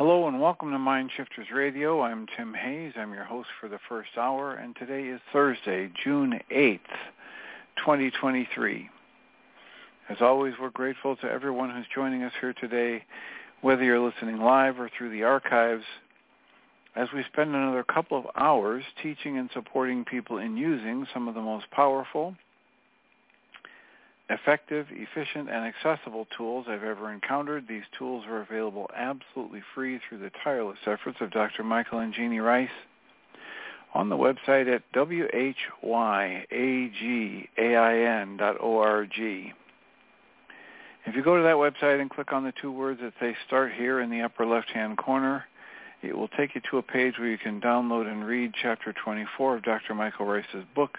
Hello and welcome to Mind Shifters Radio. I'm Tim Hayes. I'm your host for the first hour, and today is Thursday, June 8th, 2023. As always, we're grateful to everyone who's joining us here today, whether you're listening live or through the archives, as we spend another couple of hours teaching and supporting people in using some of the most powerful, effective, efficient, and accessible tools I've ever encountered. These tools are available absolutely free through the tireless efforts of Dr. Michael and Jeanie Ryce on the website at whyagain.org. If you go to that website and click on the two words that say Start Here in the upper left-hand corner, it will take you to a page where you can download and read Chapter 24 of Dr. Michael Ryce's book,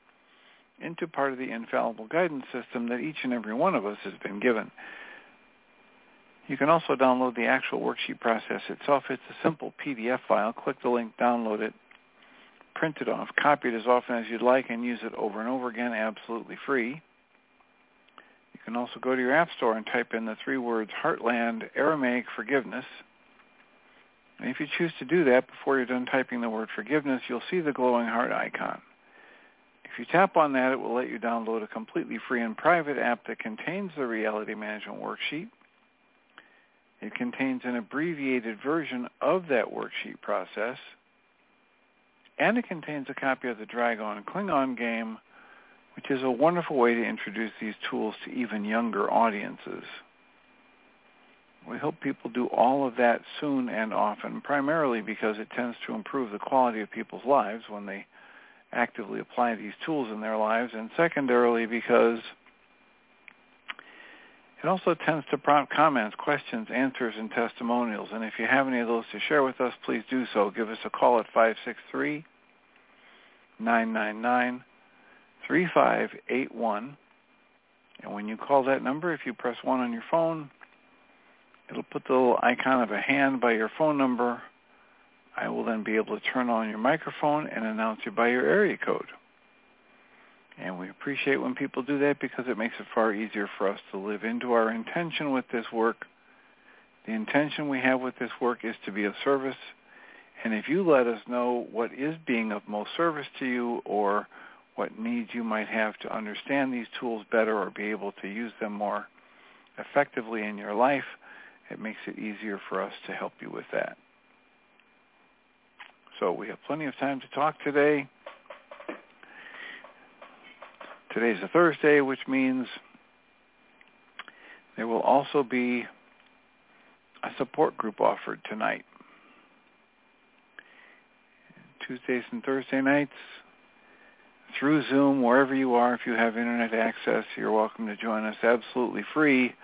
into part of the infallible guidance system that each and every one of us has been given. You can also download the actual worksheet process itself. It's a simple PDF file. Click the link, download it, print it off, copy it as often as you'd like, and use it over and over again absolutely free. You can also go to your App Store and type in the three words Heartland Aramaic Forgiveness. And if you choose to do that before you're done typing the word forgiveness, you'll see the glowing heart icon. If you tap on that, it will let you download a completely free and private app that contains the Reality Management Worksheet. It contains an abbreviated version of that worksheet process, and it contains a copy of the Dragon Klingon game, which is a wonderful way to introduce these tools to even younger audiences. We hope people do all of that soon and often, primarily because it tends to improve the quality of people's lives when they actively apply these tools in their lives, and secondarily because it also tends to prompt comments, questions, answers, and testimonials. And if you have any of those to share with us, please do so. Give us a call at 563-999-3581. And when you call that number, if you press 1 on your phone, it'll put the little icon of a hand by your phone number I will then be able to turn on your microphone and announce you by your area code. And we appreciate when people do that because it makes it far easier for us to live into our intention with this work. The intention we have with this work is to be of service. And if you let us know what is being of most service to you or what needs you might have to understand these tools better or be able to use them more effectively in your life, it makes it easier for us to help you with that. So we have plenty of time to talk today. Today's a Thursday, which means there will also be a support group offered tonight. Tuesdays and Thursday nights through Zoom, wherever you are, if you have internet access, you're welcome to join us absolutely free,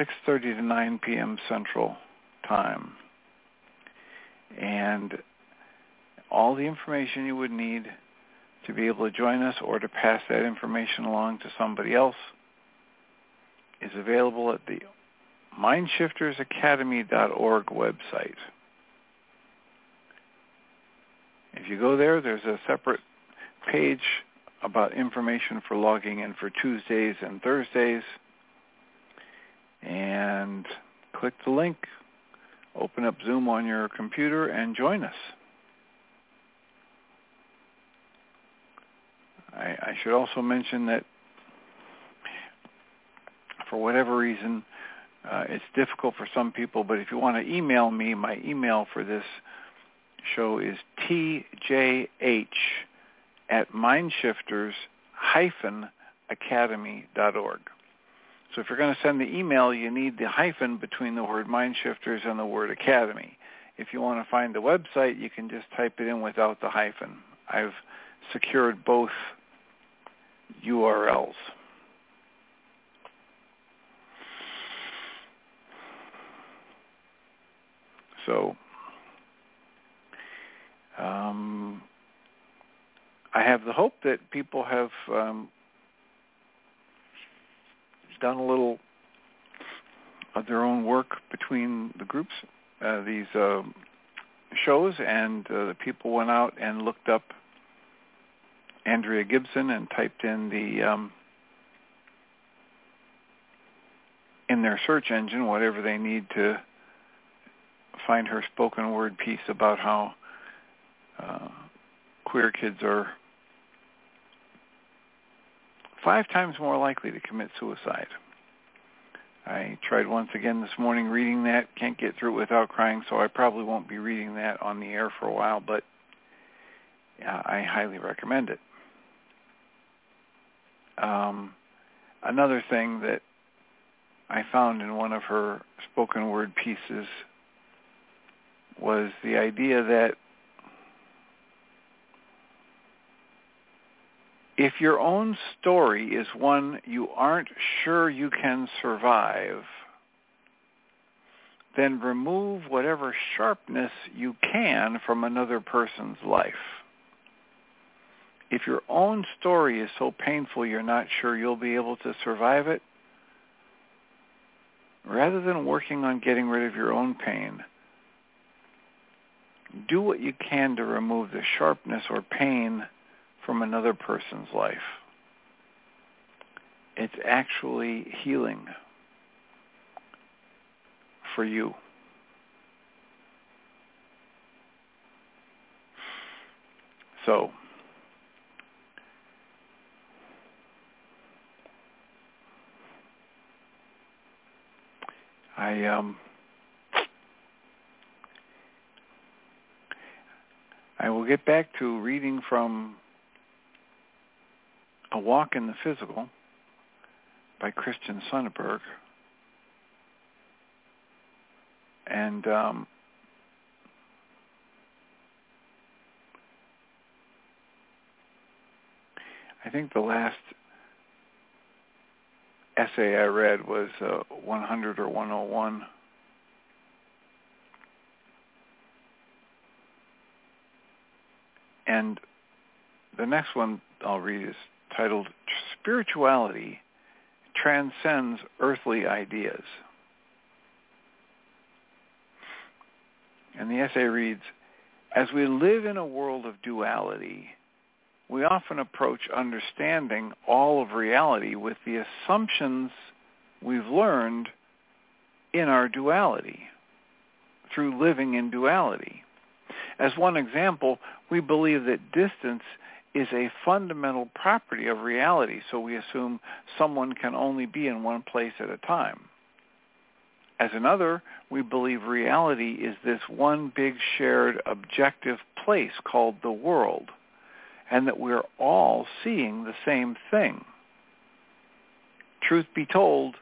6.30 to 9 p.m. Central Time. And all the information you would need to be able to join us or to pass that information along to somebody else is available at the mindshiftersacademy.org website. If you go there, there's a separate page about information for logging in for Tuesdays and Thursdays. And click the link, open up Zoom on your computer, and join us. I, I should also mention that for whatever reason, uh, it's difficult for some people, but if you want to email me, my email for this show is tjh at mindshifters-academy.org. So if you're going to send the email, you need the hyphen between the word Mindshifters and the word Academy. If you want to find the website, you can just type it in without the hyphen. I've secured both URLs. So um, I have the hope that people have um, done a little of their own work between the groups, uh, these uh, shows, and uh, the people went out and looked up Andrea Gibson and typed in the um, in their search engine whatever they need to find her spoken word piece about how uh, queer kids are five times more likely to commit suicide. I tried once again this morning reading that. Can't get through it without crying, so I probably won't be reading that on the air for a while, but I highly recommend it. Um, another thing that I found in one of her spoken word pieces was the idea that if your own story is one you aren't sure you can survive, then remove whatever sharpness you can from another person's life. If your own story is so painful you're not sure you'll be able to survive it, rather than working on getting rid of your own pain, do what you can to remove the sharpness or pain from another person's life. It's actually healing for you. So, I um I will get back to reading from a Walk in the Physical by Christian Sundberg. And um, I think the last essay I read was uh, 100 or 101. And the next one I'll read is titled Spirituality Transcends Earthly Ideas. And the essay reads, As we live in a world of duality, we often approach understanding all of reality with the assumptions we've learned in our duality through living in duality. As one example, we believe that distance is a fundamental property of reality, so we assume someone can only be in one place at a time. As another, we believe reality is this one big shared objective place called the world, and that we're all seeing the same thing. Truth be told,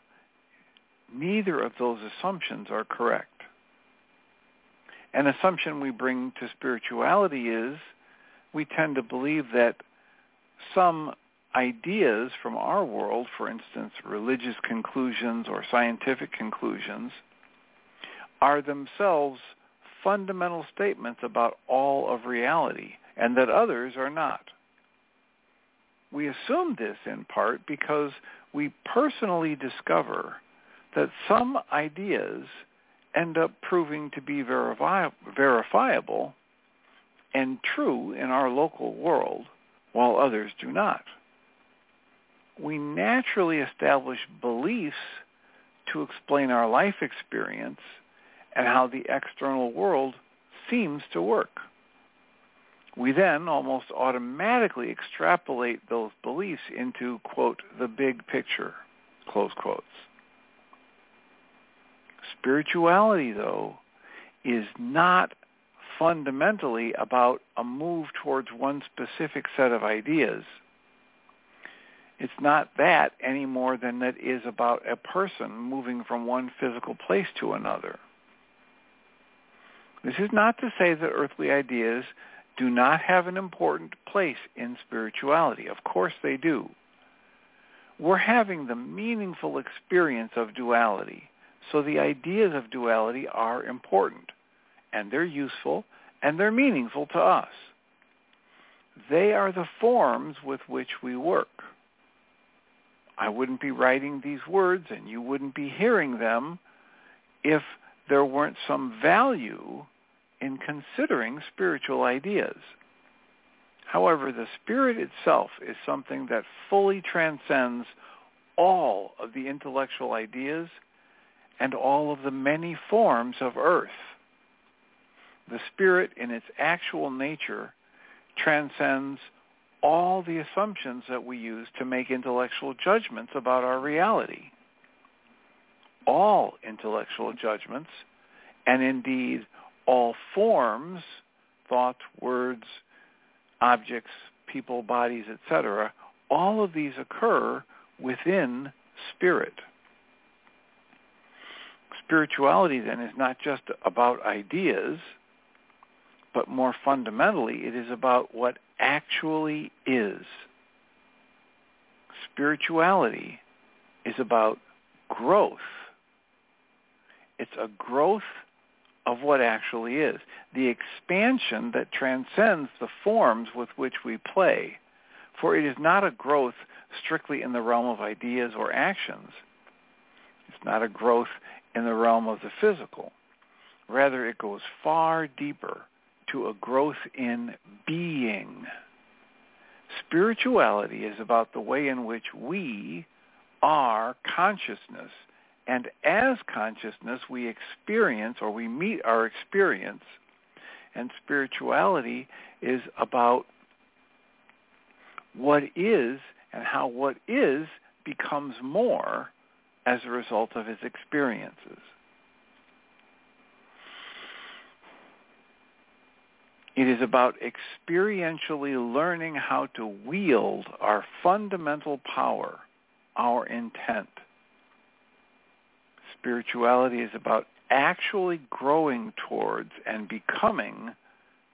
neither of those assumptions are correct. An assumption we bring to spirituality is we tend to believe that some ideas from our world, for instance, religious conclusions or scientific conclusions, are themselves fundamental statements about all of reality, and that others are not. We assume this in part because we personally discover that some ideas end up proving to be verifi- verifiable and true in our local world, while others do not. We naturally establish beliefs to explain our life experience and how the external world seems to work. We then almost automatically extrapolate those beliefs into, quote, the big picture, close quotes. Spirituality, though, is not fundamentally about a move towards one specific set of ideas. It's not that any more than it is about a person moving from one physical place to another. This is not to say that earthly ideas do not have an important place in spirituality. Of course they do. We're having the meaningful experience of duality, so the ideas of duality are important, and they're useful, and they're meaningful to us. They are the forms with which we work. I wouldn't be writing these words and you wouldn't be hearing them if there weren't some value in considering spiritual ideas. However, the spirit itself is something that fully transcends all of the intellectual ideas and all of the many forms of earth. The spirit in its actual nature transcends all the assumptions that we use to make intellectual judgments about our reality. All intellectual judgments, and indeed all forms, thoughts, words, objects, people, bodies, etc., all of these occur within spirit. Spirituality then is not just about ideas, but more fundamentally it is about what actually is. Spirituality is about growth. It's a growth of what actually is. The expansion that transcends the forms with which we play. For it is not a growth strictly in the realm of ideas or actions. It's not a growth in the realm of the physical. Rather, it goes far deeper to a growth in being. Spirituality is about the way in which we are consciousness and as consciousness, we experience or we meet our experience. And spirituality is about what is and how what is becomes more as a result of his experiences. It is about experientially learning how to wield our fundamental power, our intent spirituality is about actually growing towards and becoming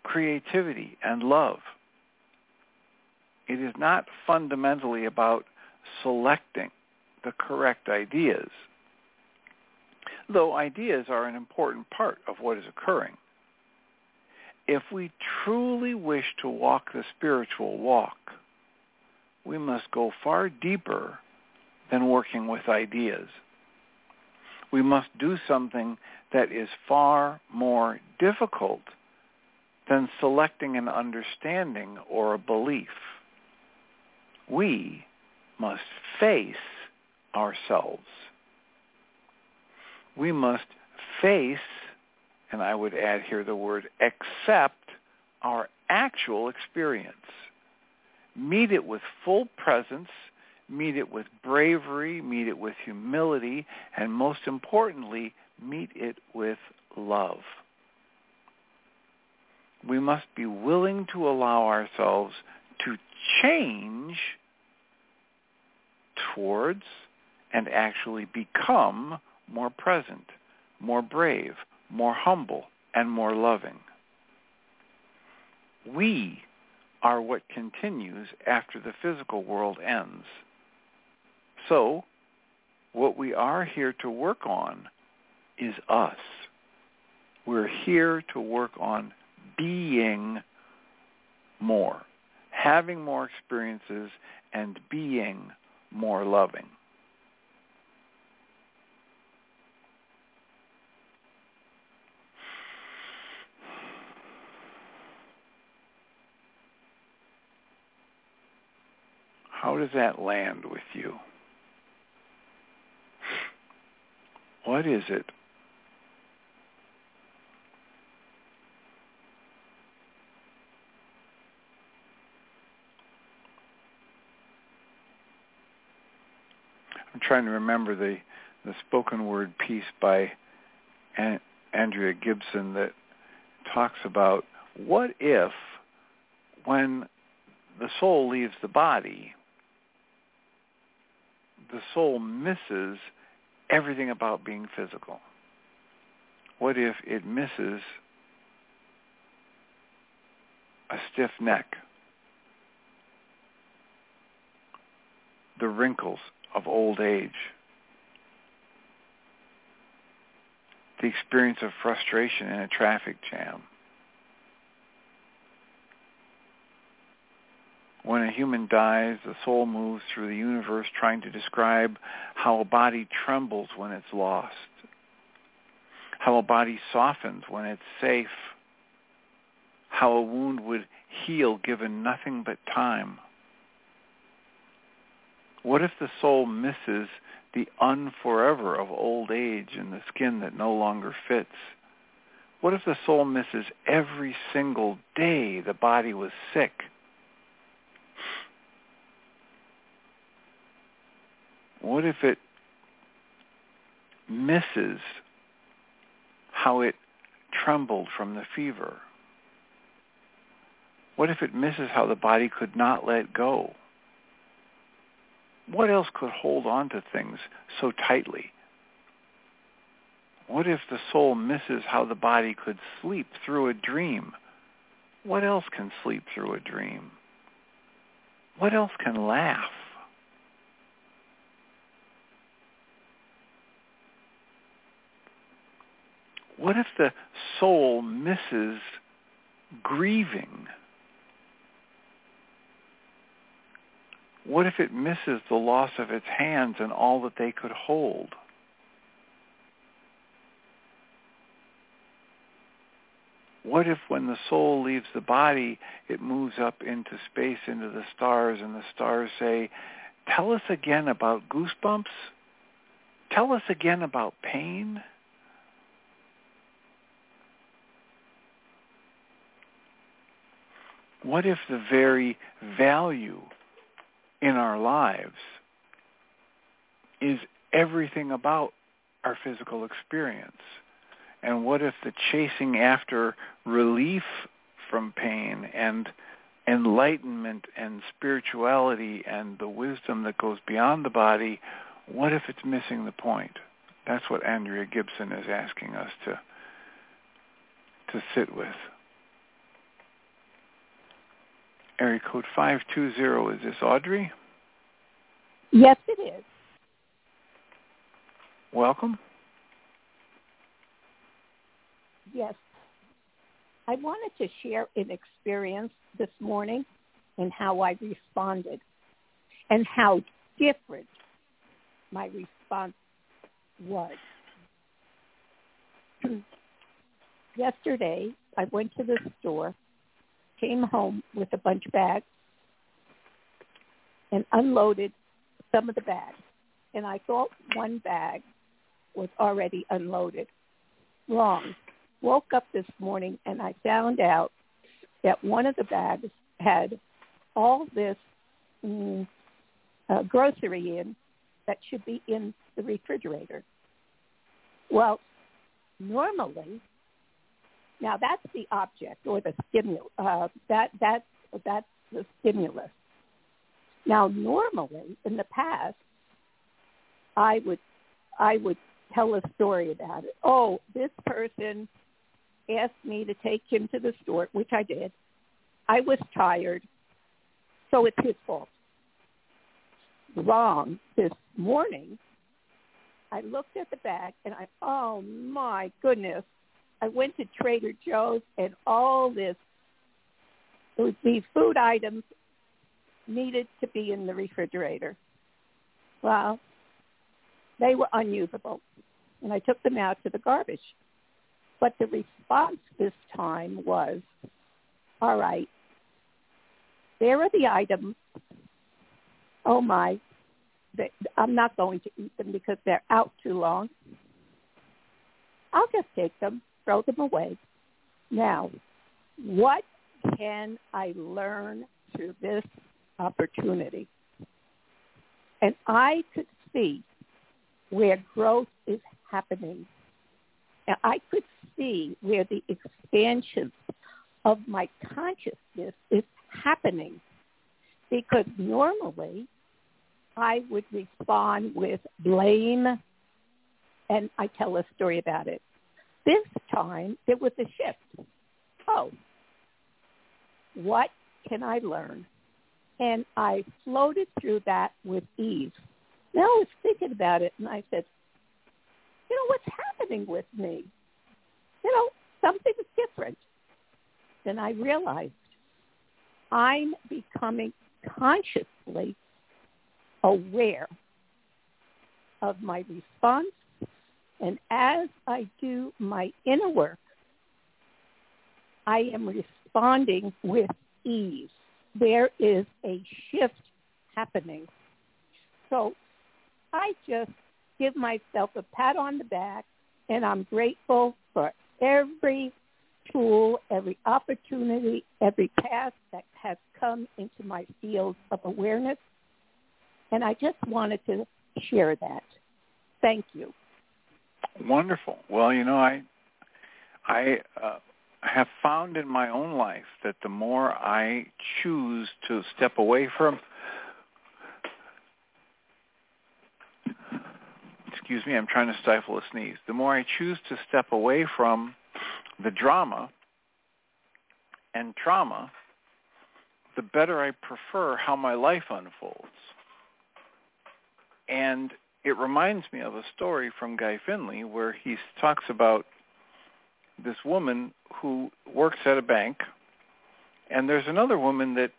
creativity and love. It is not fundamentally about selecting the correct ideas, though ideas are an important part of what is occurring. If we truly wish to walk the spiritual walk, we must go far deeper than working with ideas we must do something that is far more difficult than selecting an understanding or a belief. We must face ourselves. We must face, and I would add here the word accept, our actual experience. Meet it with full presence meet it with bravery, meet it with humility, and most importantly, meet it with love. We must be willing to allow ourselves to change towards and actually become more present, more brave, more humble, and more loving. We are what continues after the physical world ends. So what we are here to work on is us. We're here to work on being more, having more experiences, and being more loving. How does that land with you? What is it? I'm trying to remember the the spoken word piece by An- Andrea Gibson that talks about what if when the soul leaves the body, the soul misses everything about being physical? What if it misses a stiff neck, the wrinkles of old age, the experience of frustration in a traffic jam? When a human dies, the soul moves through the universe trying to describe how a body trembles when it's lost, how a body softens when it's safe, how a wound would heal given nothing but time. What if the soul misses the unforever of old age and the skin that no longer fits? What if the soul misses every single day the body was sick? What if it misses how it trembled from the fever? What if it misses how the body could not let go? What else could hold on to things so tightly? What if the soul misses how the body could sleep through a dream? What else can sleep through a dream? What else can laugh? What if the soul misses grieving? What if it misses the loss of its hands and all that they could hold? What if when the soul leaves the body, it moves up into space, into the stars, and the stars say, tell us again about goosebumps? Tell us again about pain? What if the very value in our lives is everything about our physical experience? And what if the chasing after relief from pain and enlightenment and spirituality and the wisdom that goes beyond the body, what if it's missing the point? That's what Andrea Gibson is asking us to to sit with. Area code 520, is this Audrey? Yes, it is. Welcome. Yes. I wanted to share an experience this morning and how I responded and how different my response was. Yesterday, I went to the store came home with a bunch of bags and unloaded some of the bags. And I thought one bag was already unloaded. Wrong. Woke up this morning and I found out that one of the bags had all this mm, uh, grocery in that should be in the refrigerator. Well, normally now that's the object or the stimulus. Uh, that that that's the stimulus. Now normally in the past, I would I would tell a story about it. Oh, this person asked me to take him to the store, which I did. I was tired, so it's his fault. Wrong. This morning, I looked at the bag and I, oh my goodness, I went to Trader Joe's and all this, these food items needed to be in the refrigerator. Well, they were unusable, and I took them out to the garbage. But the response this time was, all right, there are the items oh my, I'm not going to eat them because they're out too long. I'll just take them, throw them away. Now, what can I learn through this opportunity? And I could see where growth is happening. And I could see where the expansion of my consciousness is happening. Because normally I would respond with blame, and I tell a story about it. This time it was a shift. Oh, what can I learn? And I floated through that with ease. Now I was thinking about it, and I said, you know, what's happening with me? You know, something is different. Then I realized I'm becoming consciously aware of my response. And as I do my inner work, I am responding with ease. There is a shift happening. So I just give myself a pat on the back and I'm grateful for every tool, every opportunity, every path that has come into my field of awareness. And I just wanted to share that. Thank you. Wonderful. Well, you know, I I uh, have found in my own life that the more I choose to step away from excuse me, I'm trying to stifle a sneeze. The more I choose to step away from the drama and trauma, the better I prefer how my life unfolds. And it reminds me of a story from Guy Finley where he talks about this woman who works at a bank and there's another woman that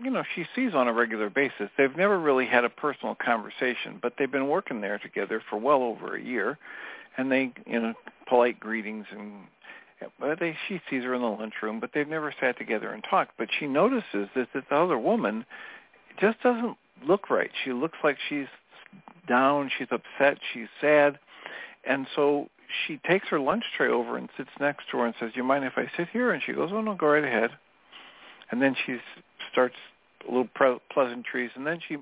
you know she sees on a regular basis. They've never really had a personal conversation but they've been working there together for well over a year and they you know polite greetings and but they she sees her in the lunchroom but they've never sat together and talked. But she notices that the other woman just doesn't look right. She looks like she's down she's upset she's sad and so she takes her lunch tray over and sits next to her and says, "Do you mind if I sit here?" And she goes, "Oh no, go right ahead." And then she starts little pre- pleasantries, and then she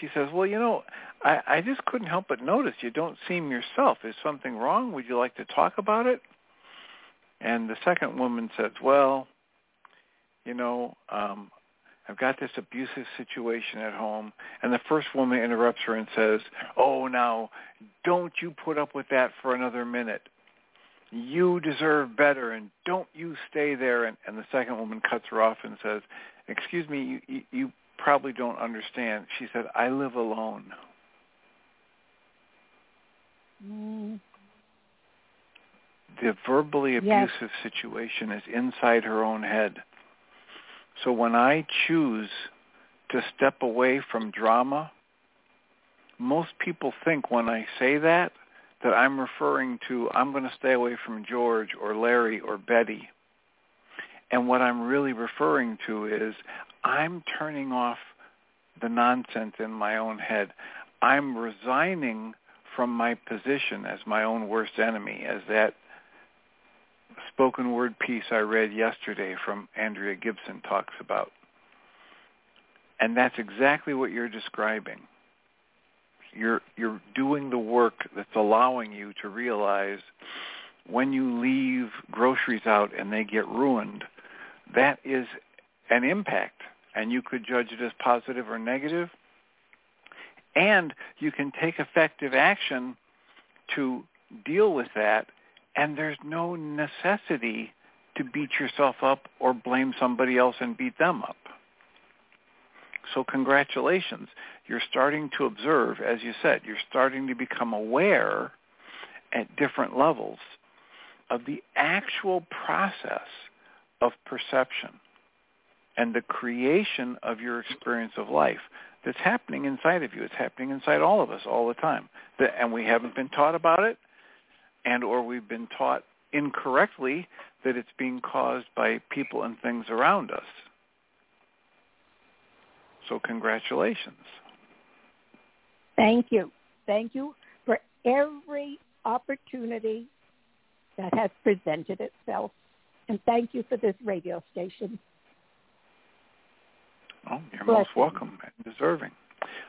she says, "Well, you know, I I just couldn't help but notice you don't seem yourself. Is something wrong? Would you like to talk about it?" And the second woman says, "Well, you know, um, I've got this abusive situation at home. And the first woman interrupts her and says, oh, now, don't you put up with that for another minute. You deserve better, and don't you stay there. And, and the second woman cuts her off and says, excuse me, you, you, you probably don't understand. She said, I live alone. Mm. The verbally abusive yes. situation is inside her own head so when I choose to step away from drama, most people think when I say that that I'm referring to I'm going to stay away from George or Larry or Betty. And what I'm really referring to is I'm turning off the nonsense in my own head. I'm resigning from my position as my own worst enemy, as that spoken word piece I read yesterday from Andrea Gibson talks about. And that's exactly what you're describing. You're you're doing the work that's allowing you to realize when you leave groceries out and they get ruined, that is an impact. And you could judge it as positive or negative. And you can take effective action to deal with that and there's no necessity to beat yourself up or blame somebody else and beat them up. So congratulations. You're starting to observe, as you said, you're starting to become aware at different levels of the actual process of perception and the creation of your experience of life that's happening inside of you. It's happening inside all of us all the time. And we haven't been taught about it and or we've been taught incorrectly that it's being caused by people and things around us. So congratulations. Thank you. Thank you for every opportunity that has presented itself. And thank you for this radio station. Oh, you're Blessings. most welcome and deserving.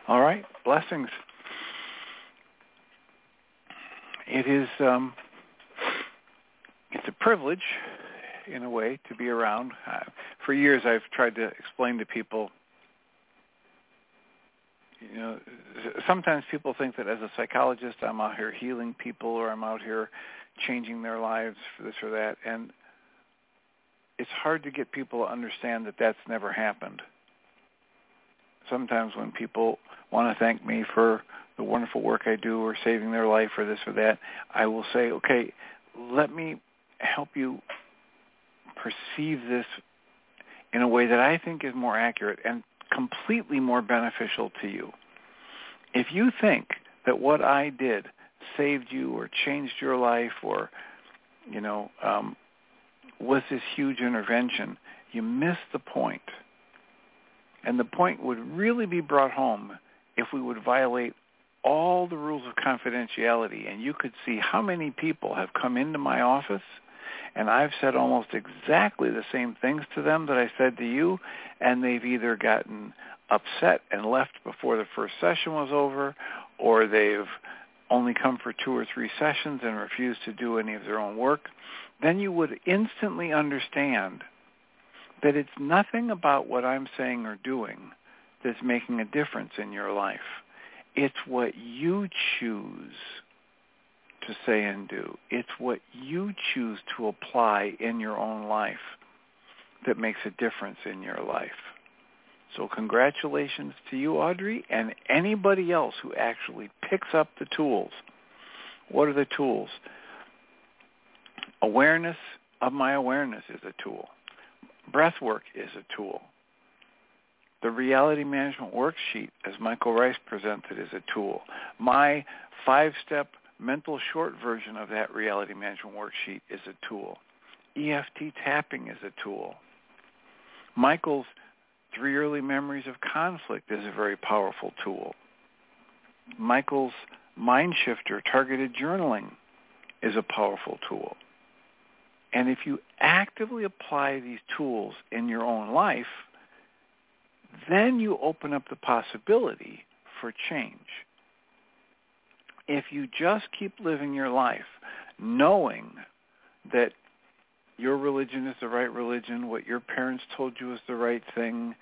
All right. Blessings. It is um, it's a privilege in a way to be around. Uh, for years I've tried to explain to people you know, sometimes people think that as a psychologist I'm out here healing people or I'm out here changing their lives for this or that. And it's hard to get people to understand that that's never happened. Sometimes when people want to thank me for the wonderful work I do or saving their life or this or that, I will say, okay, let me help you perceive this in a way that I think is more accurate and completely more beneficial to you. If you think that what I did saved you or changed your life or, you know, um, was this huge intervention, you miss the point. And the point would really be brought home if we would violate all the rules of confidentiality and you could see how many people have come into my office and I've said almost exactly the same things to them that I said to you and they've either gotten upset and left before the first session was over or they've only come for two or three sessions and refused to do any of their own work, then you would instantly understand that it's nothing about what I'm saying or doing that's making a difference in your life. It's what you choose to say and do. It's what you choose to apply in your own life that makes a difference in your life. So congratulations to you, Audrey, and anybody else who actually picks up the tools. What are the tools? Awareness of my awareness is a tool. Breath work is a tool. The reality management worksheet, as Michael Ryce presented, is a tool. My five-step mental short version of that reality management worksheet is a tool. EFT tapping is a tool. Michael's three early memories of conflict is a very powerful tool. Michael's mind shifter targeted journaling is a powerful tool. And if you actively apply these tools in your own life, then you open up the possibility for change. If you just keep living your life knowing that your religion is the right religion, what your parents told you is the right thing,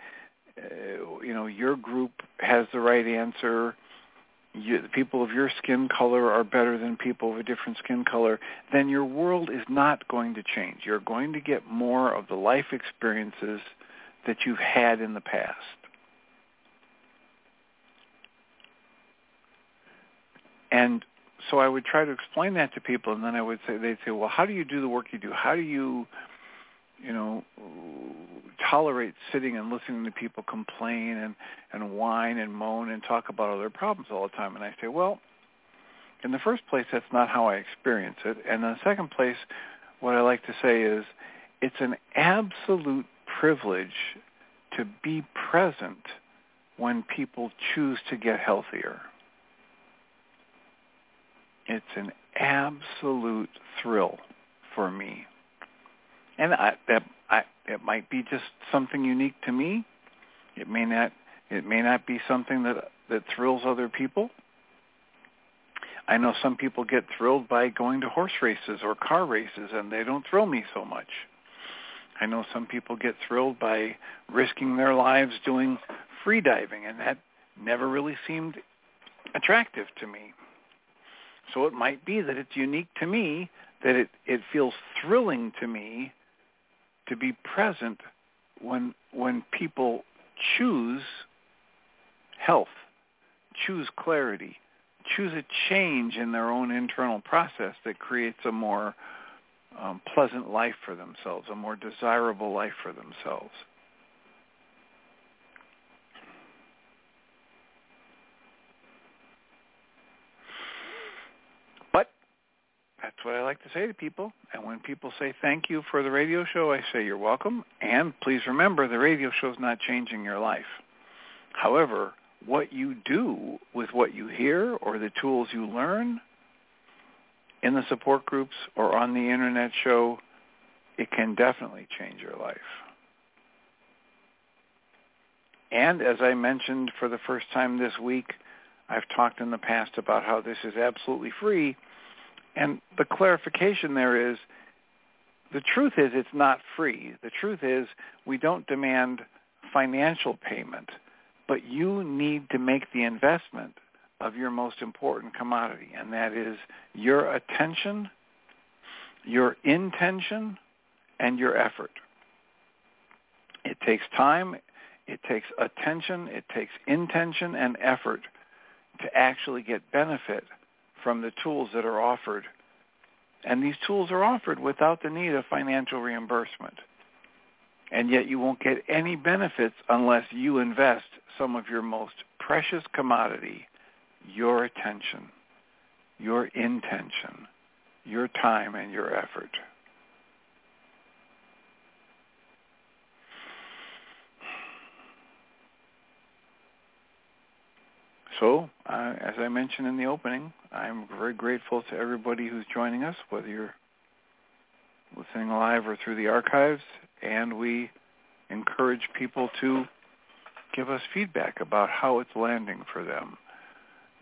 uh, you know, your group has the right answer, you, the people of your skin color are better than people of a different skin color, then your world is not going to change. You're going to get more of the life experiences that you've had in the past. And so I would try to explain that to people, and then I would say, they'd say, well, how do you do the work you do? How do you, you know, tolerate sitting and listening to people complain and, and whine and moan and talk about other problems all the time? And I say, well, in the first place, that's not how I experience it. And in the second place, what I like to say is it's an absolute privilege to be present when people choose to get healthier. It's an absolute thrill for me. And I, that I, it might be just something unique to me. It may not. It may not be something that that thrills other people. I know some people get thrilled by going to horse races or car races, and they don't thrill me so much. I know some people get thrilled by risking their lives doing free diving, and that never really seemed attractive to me. So it might be that it's unique to me, that it, it feels thrilling to me to be present when when people choose health, choose clarity, choose a change in their own internal process that creates a more um, pleasant life for themselves, a more desirable life for themselves. But that's what I like to say to people. And when people say thank you for the radio show, I say you're welcome. And please remember, the radio show is not changing your life. However, what you do with what you hear or the tools you learn in the support groups or on the internet show, it can definitely change your life. And as I mentioned for the first time this week, I've talked in the past about how this is absolutely free. And the clarification there is the truth is it's not free. The truth is we don't demand financial payment, but you need to make the investment of your most important commodity, and that is your attention, your intention, and your effort. It takes time, it takes attention, it takes intention and effort to actually get benefit from the tools that are offered. And these tools are offered without the need of financial reimbursement. And yet you won't get any benefits unless you invest some of your most precious commodity, your attention, your intention, your time, and your effort. So, uh, as I mentioned in the opening, I'm very grateful to everybody who's joining us, whether you're listening live or through the archives, and we encourage people to give us feedback about how it's landing for them.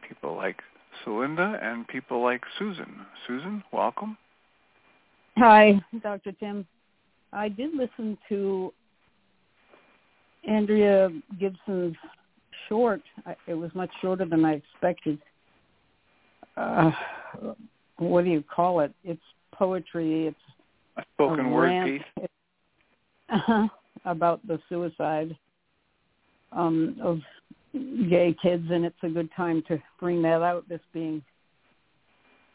People like Celinda and people like Susan. Susan, welcome. Hi, Dr. Tim. I did listen to Andrea Gibson's short. It was much shorter than I expected. Uh, what do you call it? It's poetry. It's a spoken a word piece about the suicide um, of gay kids, and it's a good time to bring that out. This being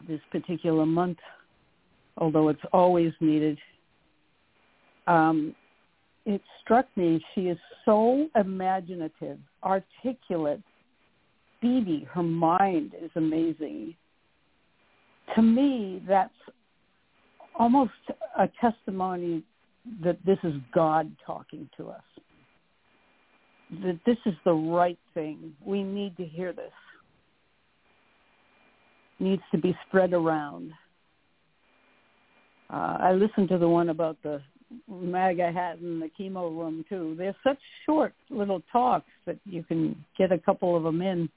this particular month, although it's always needed. Um, it struck me she is so imaginative, articulate, speedy. Her mind is amazing. To me, that's almost a testimony that this is God talking to us. That this is the right thing. We need to hear this. needs to be spread around. Uh, I listened to the one about the MAGA hat in the chemo room too. They're such short little talks that you can get a couple of them in.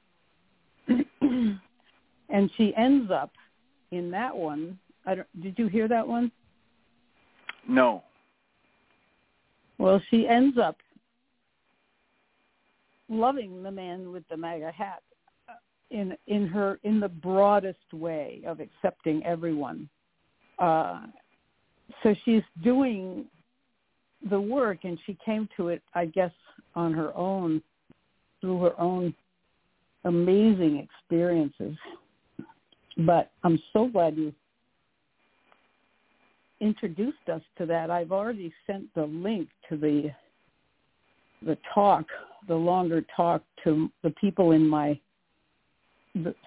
and she ends up in that one. I don't, did you hear that one? No. Well, she ends up loving the man with the MAGA hat in in her in the broadest way of accepting everyone. Uh, so she's doing the work and she came to it i guess on her own through her own amazing experiences. But i'm so glad you introduced us to that. I've already sent the link to the the talk the longer talk to the people in my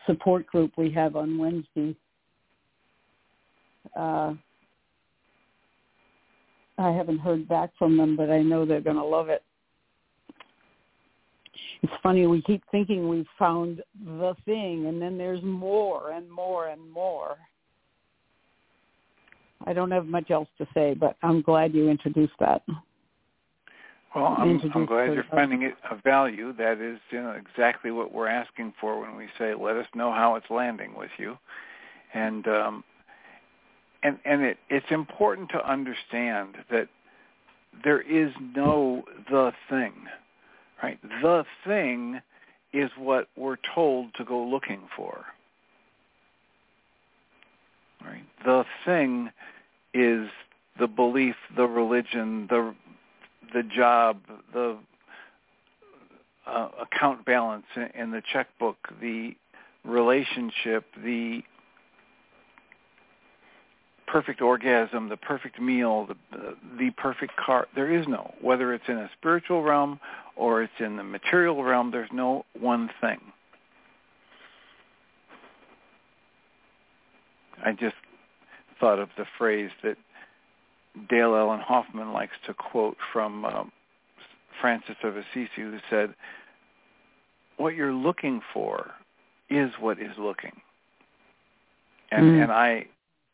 support group we have on wednesday uh, I haven't heard back from them, but I know they're going to love it. It's funny, we keep thinking we've found the thing, and then there's more and more and more. I don't have much else to say, but I'm glad you introduced that. Well, I'm, I'm glad you're finding it of value. That is you know, exactly what we're asking for when we say, let us know how it's landing with you. And um, and and it, it's important to understand that there is no the thing, right? The thing is what we're told to go looking for. Right? The thing is the belief, the religion, the the job, the uh, account balance in the checkbook, the relationship, the perfect orgasm, the perfect meal, the, the perfect car. There is no. Whether it's in a spiritual realm or it's in the material realm, there's no one thing. I just thought of the phrase that Dale Ellen Hoffman likes to quote from um, Francis of Assisi, who said, what you're looking for is what is looking. And Mm. and I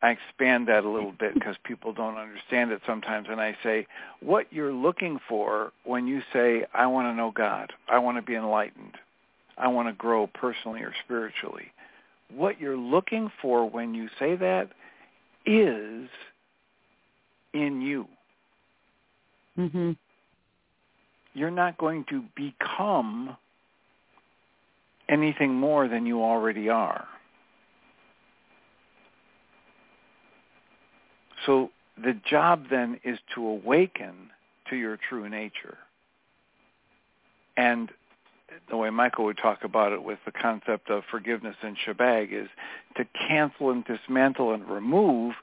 I expand that a little bit because people don't understand it sometimes and I say what you're looking for when you say I want to know God, I want to be enlightened, I want to grow personally or spiritually. What you're looking for when you say that is in you. Mhm. You're not going to become anything more than you already are. So the job then is to awaken to your true nature. And the way Michael would talk about it with the concept of forgiveness and shebag is to cancel and dismantle and remove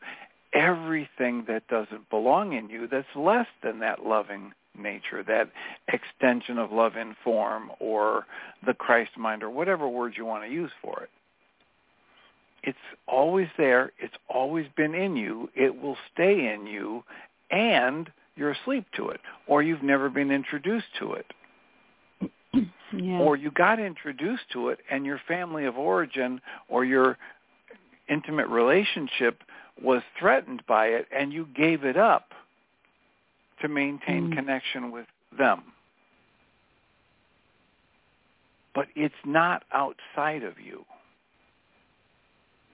everything that doesn't belong in you that's less than that loving nature, that extension of love in form or the Christ mind or whatever words you want to use for it. It's always there. It's always been in you. It will stay in you and you're asleep to it or you've never been introduced to it. Yeah. Or you got introduced to it and your family of origin or your intimate relationship was threatened by it and you gave it up to maintain Mm. connection with them. But it's not outside of you.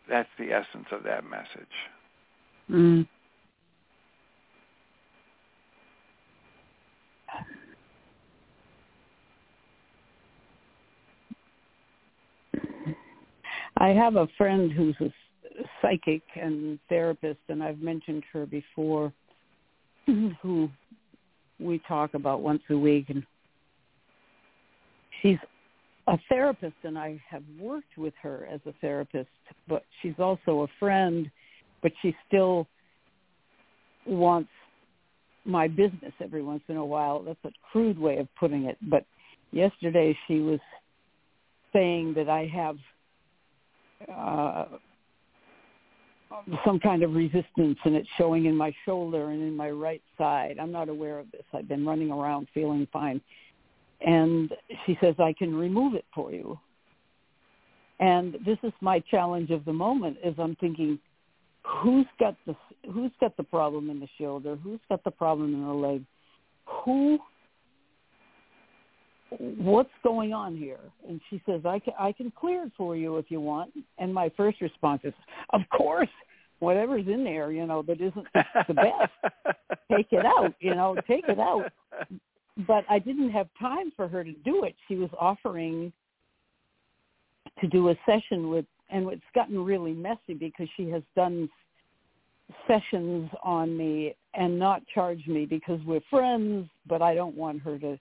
That's the essence of that message. Mm. I have a friend who's a psychic and therapist, and I've mentioned her before, who we talk about once a week, and she's a therapist, and I have worked with her as a therapist, but she's also a friend, but she still wants my business every once in a while. That's a crude way of putting it, but yesterday she was saying that I have uh, some kind of resistance and it's showing in my shoulder and in my right side. I'm not aware of this. I've been running around feeling fine. And she says, I can remove it for you. And this is my challenge of the moment is I'm thinking, who's got the who's got the problem in the shoulder? Who's got the problem in the leg? Who what's going on here? And she says, I can, I can clear it for you if you want. And my first response is, of course, whatever's in there, you know, that isn't the best, take it out, you know, take it out. But I didn't have time for her to do it. She was offering to do a session with, and it's gotten really messy because she has done sessions on me and not charged me because we're friends, but I don't want her to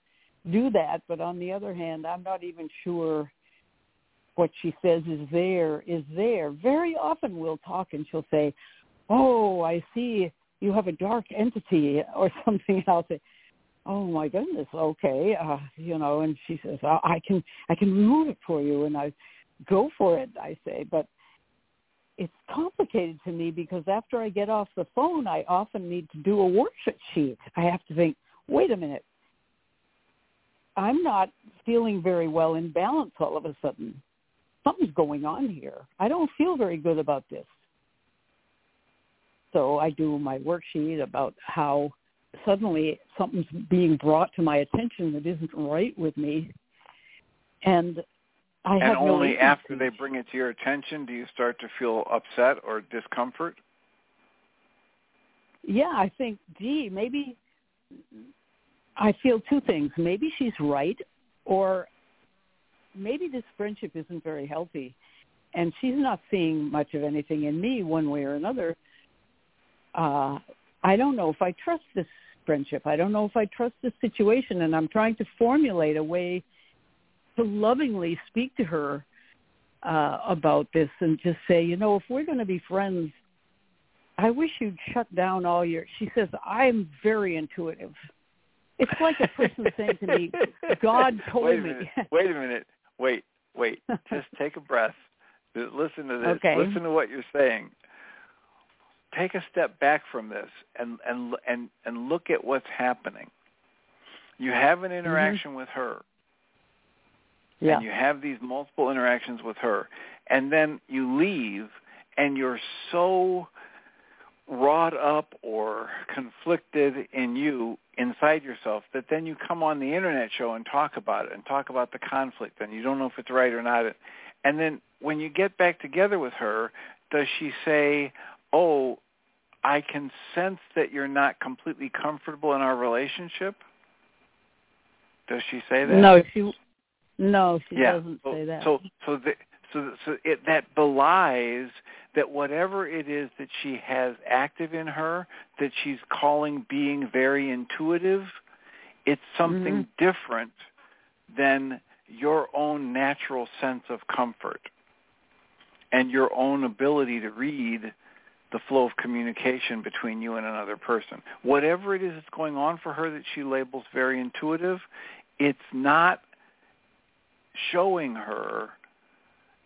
do that. But on the other hand, I'm not even sure what she says is there is there. Very often we'll talk and she'll say, "Oh, I see you have a dark entity or something." And I'll say, "Oh my goodness, okay, uh, you know." And she says, I, "I can I can remove it for you," and I go for it. I say, but it's complicated to me because after I get off the phone, I often need to do a worksheet. Sheet. I have to think, wait a minute, I'm not feeling very well in balance all of a sudden. Something's going on here. I don't feel very good about this. So I do my worksheet about how suddenly something's being brought to my attention that isn't right with me. And I and have no only after they bring it to your attention do you start to feel upset or discomfort? Yeah, I think, gee, maybe I feel two things. Maybe she's right, or maybe this friendship isn't very healthy, and she's not seeing much of anything in me one way or another. Uh, I don't know if I trust this friendship. I don't know if I trust this situation, and I'm trying to formulate a way to lovingly speak to her uh, about this and just say, you know, if we're going to be friends, I wish you'd shut down all your. She says, I'm very intuitive. It's like a person saying to me, God told wait me. Wait a minute. Wait, wait. Just take a breath. Listen to this. Okay. Listen to what you're saying. Take a step back from this and and and and look at what's happening. You have Mm-hmm. an interaction with her. Yeah. And you have these multiple interactions with her. And then you leave and you're so wrought up or conflicted in you inside yourself that then you come on the internet show and talk about it and talk about the conflict and you don't know if it's right or not and then when you get back together with her does she say oh i can sense that you're not completely comfortable in our relationship does she say that No, she no, she yeah. doesn't so, say that. So so the, so so it that belies that whatever it is that she has active in her that she's calling being very intuitive, it's something Mm-hmm. different than your own natural sense of comfort and your own ability to read the flow of communication between you and another person. Whatever it is that's going on for her that she labels very intuitive, it's not showing her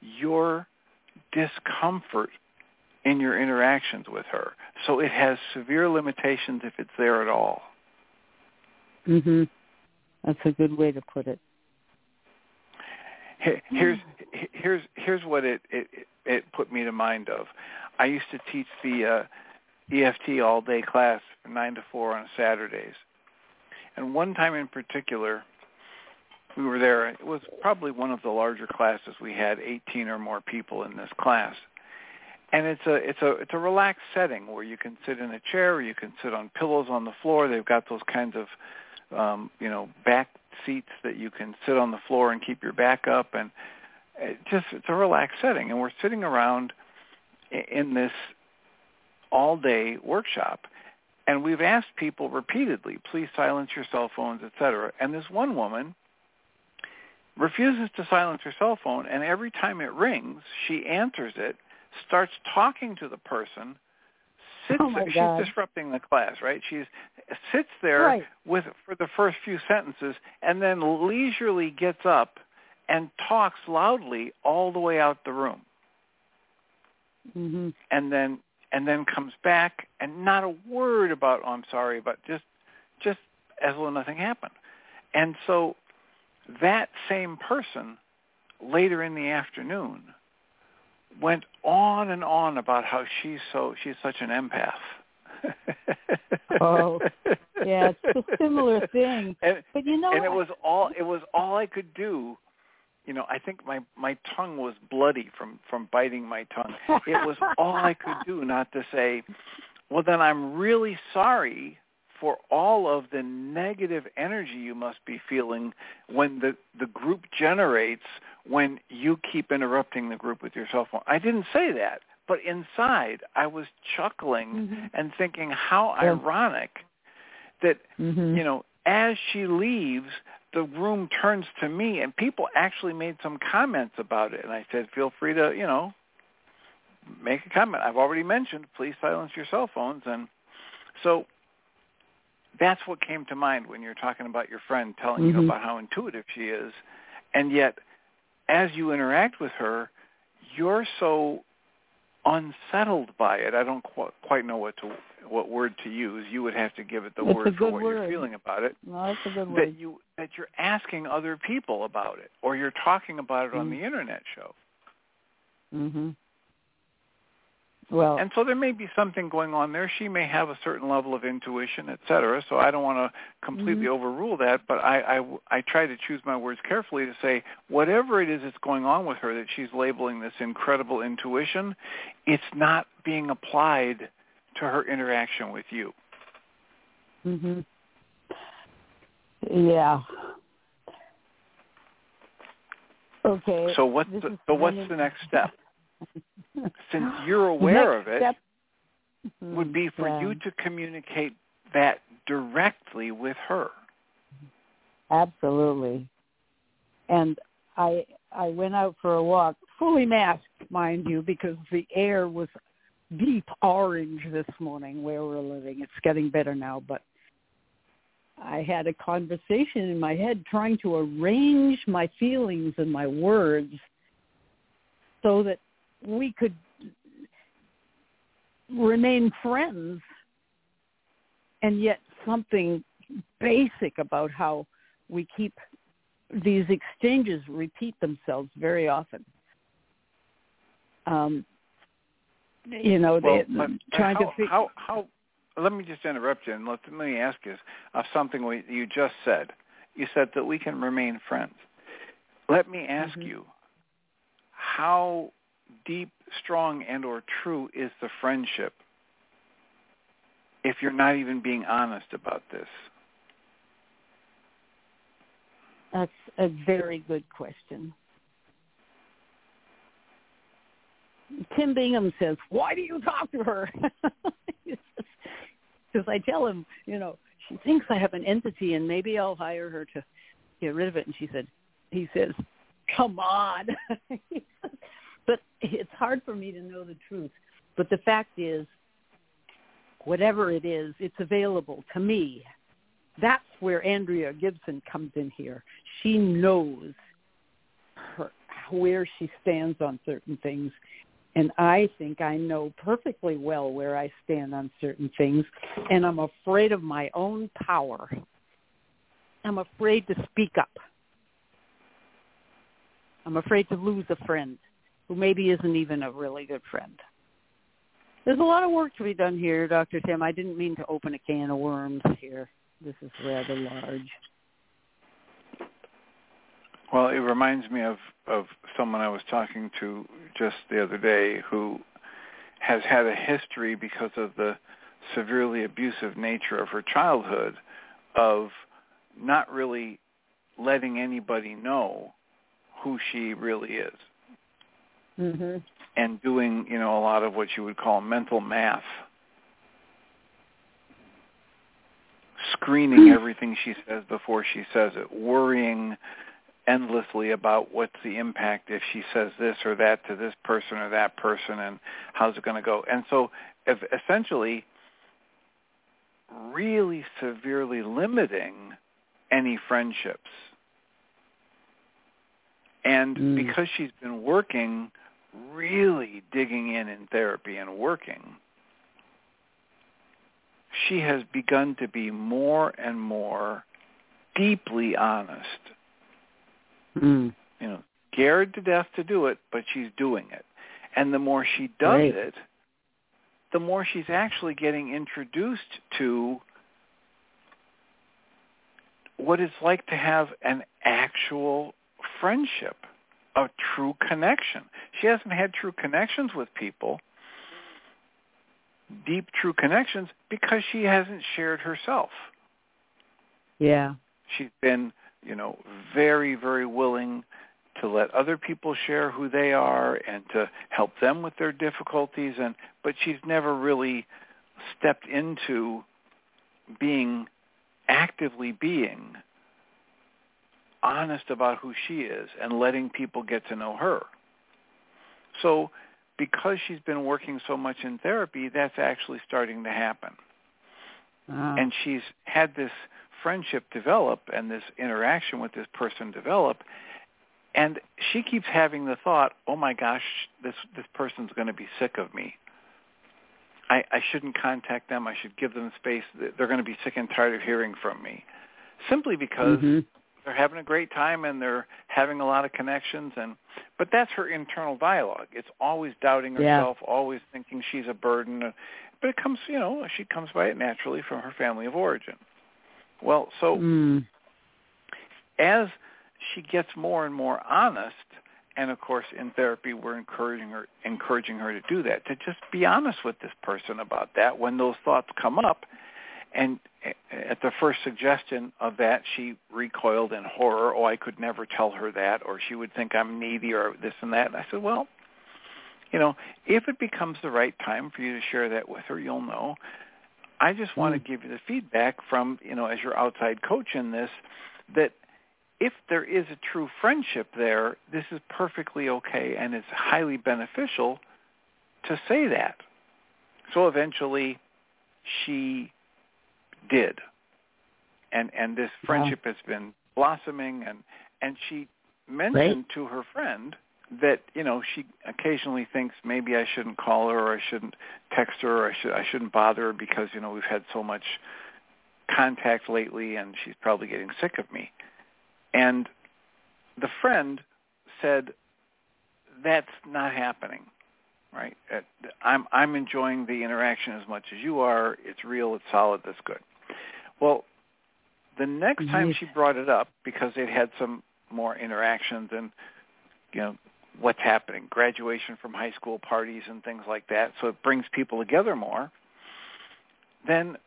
your discomfort in your interactions with her. So it has severe limitations if it's there at all. mhm. That's a good way to put it. Here's here's here's what it it it put me to mind of. I used to teach the uh, EFT all day class from nine to four on Saturdays, and one time in particular, we were there. It was probably one of the larger classes. We had 18 or more people in this class, and it's a it's a it's a relaxed setting where you can sit in a chair, you can sit on pillows on the floor. They've got those kinds of um, you know back seats that you can sit on the floor and keep your back up, and it just it's a relaxed setting. And we're sitting around in this all day workshop. And we've asked people repeatedly, please silence your cell phones, etc. And this one woman refuses to silence her cell phone, and every time it rings, she answers it, starts talking to the person, sits Oh, she's God. disrupting the class, right? She's sits there Right. with for the first few sentences and then leisurely gets up and talks loudly all the way out the room Mm-hmm. and then and then comes back and not a word about oh I'm sorry but just just as though nothing happened. And so that same person later in the afternoon went on and on about how she's so she's such an empath. Oh, Yeah, it's a similar thing. And, But you know and it was all it was all I could do. You know, I think my my tongue was bloody from from biting my tongue. It was all I could do not to say, "Well, then I'm really sorry for all of the negative energy you must be feeling when the the group generates when you keep interrupting the group with your cell phone." I didn't say that, but inside I was chuckling Mhm. and thinking how Yeah. ironic that Mhm. you know, as she leaves, the room turns to me, and people actually made some comments about it. And I said, feel free to, you know, make a comment. I've already mentioned, please silence your cell phones. And so that's what came to mind when you're talking about your friend telling you Mhm. about how intuitive she is. And yet, as you interact with her, you're so unsettled by it. I don't qu- quite know what to what word to use. You would have to give it the word for what you're feeling about it No, that's a good that word. you that you're asking other people about it or you're talking about it on Mm. the internet show. Mhm. Well, And so there may be something going on there. She may have a certain level of intuition, et cetera. So I don't want to completely Mhm. overrule that, but I, I I try to choose my words carefully to say whatever it is that's going on with her that she's labeling this incredible intuition, it's not being applied to her interaction with you. mhm. Yeah. Okay. So what's the, so what's the next step? Since you're aware Next of it, step- would be for Yeah. you mm-hmm. to communicate that directly with her. Absolutely. And I I went out for a walk, fully masked, mind you, because the air was deep orange this morning where we're living. It's getting better now, but I had a conversation in my head trying to arrange my feelings and my words so that we could remain friends and yet something basic about how we keep these exchanges repeat themselves very often. Um, you know, well, they trying how, to figure. how how. Let me just interrupt you and let, let me ask you of something we, you just said. You said that we can remain friends. Let me ask Mhm. you, how deep, strong, and or true is the friendship if you're not even being honest about this? That's a very good question. Tim Bingham says, "Why do you talk to her?" Because I tell him, you know, she thinks I have an entity, and maybe I'll hire her to get rid of it. And she said, he says, "Come on." but it's hard for me to know the truth. But the fact is, whatever it is, it's available to me. That's where Andrea Gibson comes in here. She knows her, where she stands on certain things. And I think I know perfectly well where I stand on certain things. And I'm afraid of my own power. I'm afraid to speak up. I'm afraid to lose a friend who maybe isn't even a really good friend. There's a lot of work to be done here, Dr. Tim. I didn't mean to open a can of worms here. This is rather large. Well, it reminds me of of someone I was talking to just the other day who has had a history because of the severely abusive nature of her childhood of not really letting anybody know who she really is hmm and doing, you know, a lot of what you would call mental math. Screening everything she says before she says it, worrying endlessly about what's the impact if she says this or that to this person or that person and how's it going to go. And so if essentially really severely limiting any friendships. And Mm. because she's been working, really digging in in therapy and working, she has begun to be more and more deeply honest Mm. you know, scared to death to do it, but she's doing it. And the more she does Right. it, the more she's actually getting introduced to what it's like to have an actual friendship, a true connection. She hasn't had true connections with people, deep true connections, because she hasn't shared herself Yeah. she's been, you know, very, very willing to let other people share who they are and to help them with their difficulties and but she's never really stepped into being actively being honest about who she is and letting people get to know her. So because she's been working so much in therapy, that's actually starting to happen Wow. and she's had this friendship develop and this interaction with this person develop and she keeps having the thought oh my gosh this this person's going to be sick of me i i shouldn't contact them i should give them space they're going to be sick and tired of hearing from me simply because Mhm. They're having a great time and they're having a lot of connections and but that's her internal dialogue it's always doubting Yeah. herself always thinking she's a burden but it comes you know she comes by it naturally from her family of origin well so Mm. as she gets more and more honest and of course in therapy we're encouraging her encouraging her to do that to just be honest with this person about that when those thoughts come up and uh, at the first suggestion of that she recoiled in horror. Oh i could never tell her that. Or she would think i'm needy or this and that. And i said well you know if it becomes the right time for you to share that with her you'll know. I just want to mm. give you the feedback from you know as your outside coach in this that if there is a true friendship there, this is perfectly okay. And it's highly beneficial to say that. So eventually she did. And and this friendship has been blossoming and and she mentioned to her friend that, you know, she occasionally thinks maybe I shouldn't call her or I shouldn't text her or I should I shouldn't bother her because, you know, we've had so much contact lately and she's probably getting sick of me. And the friend said, "That's not happening." Right? I'm I'm enjoying the interaction as much as you are. It's real. It's solid. That's good. Well, the next time she brought it up, because they'd had some more interactions and you know what's happening, graduation from high school parties and things like that, so it brings people together more. Then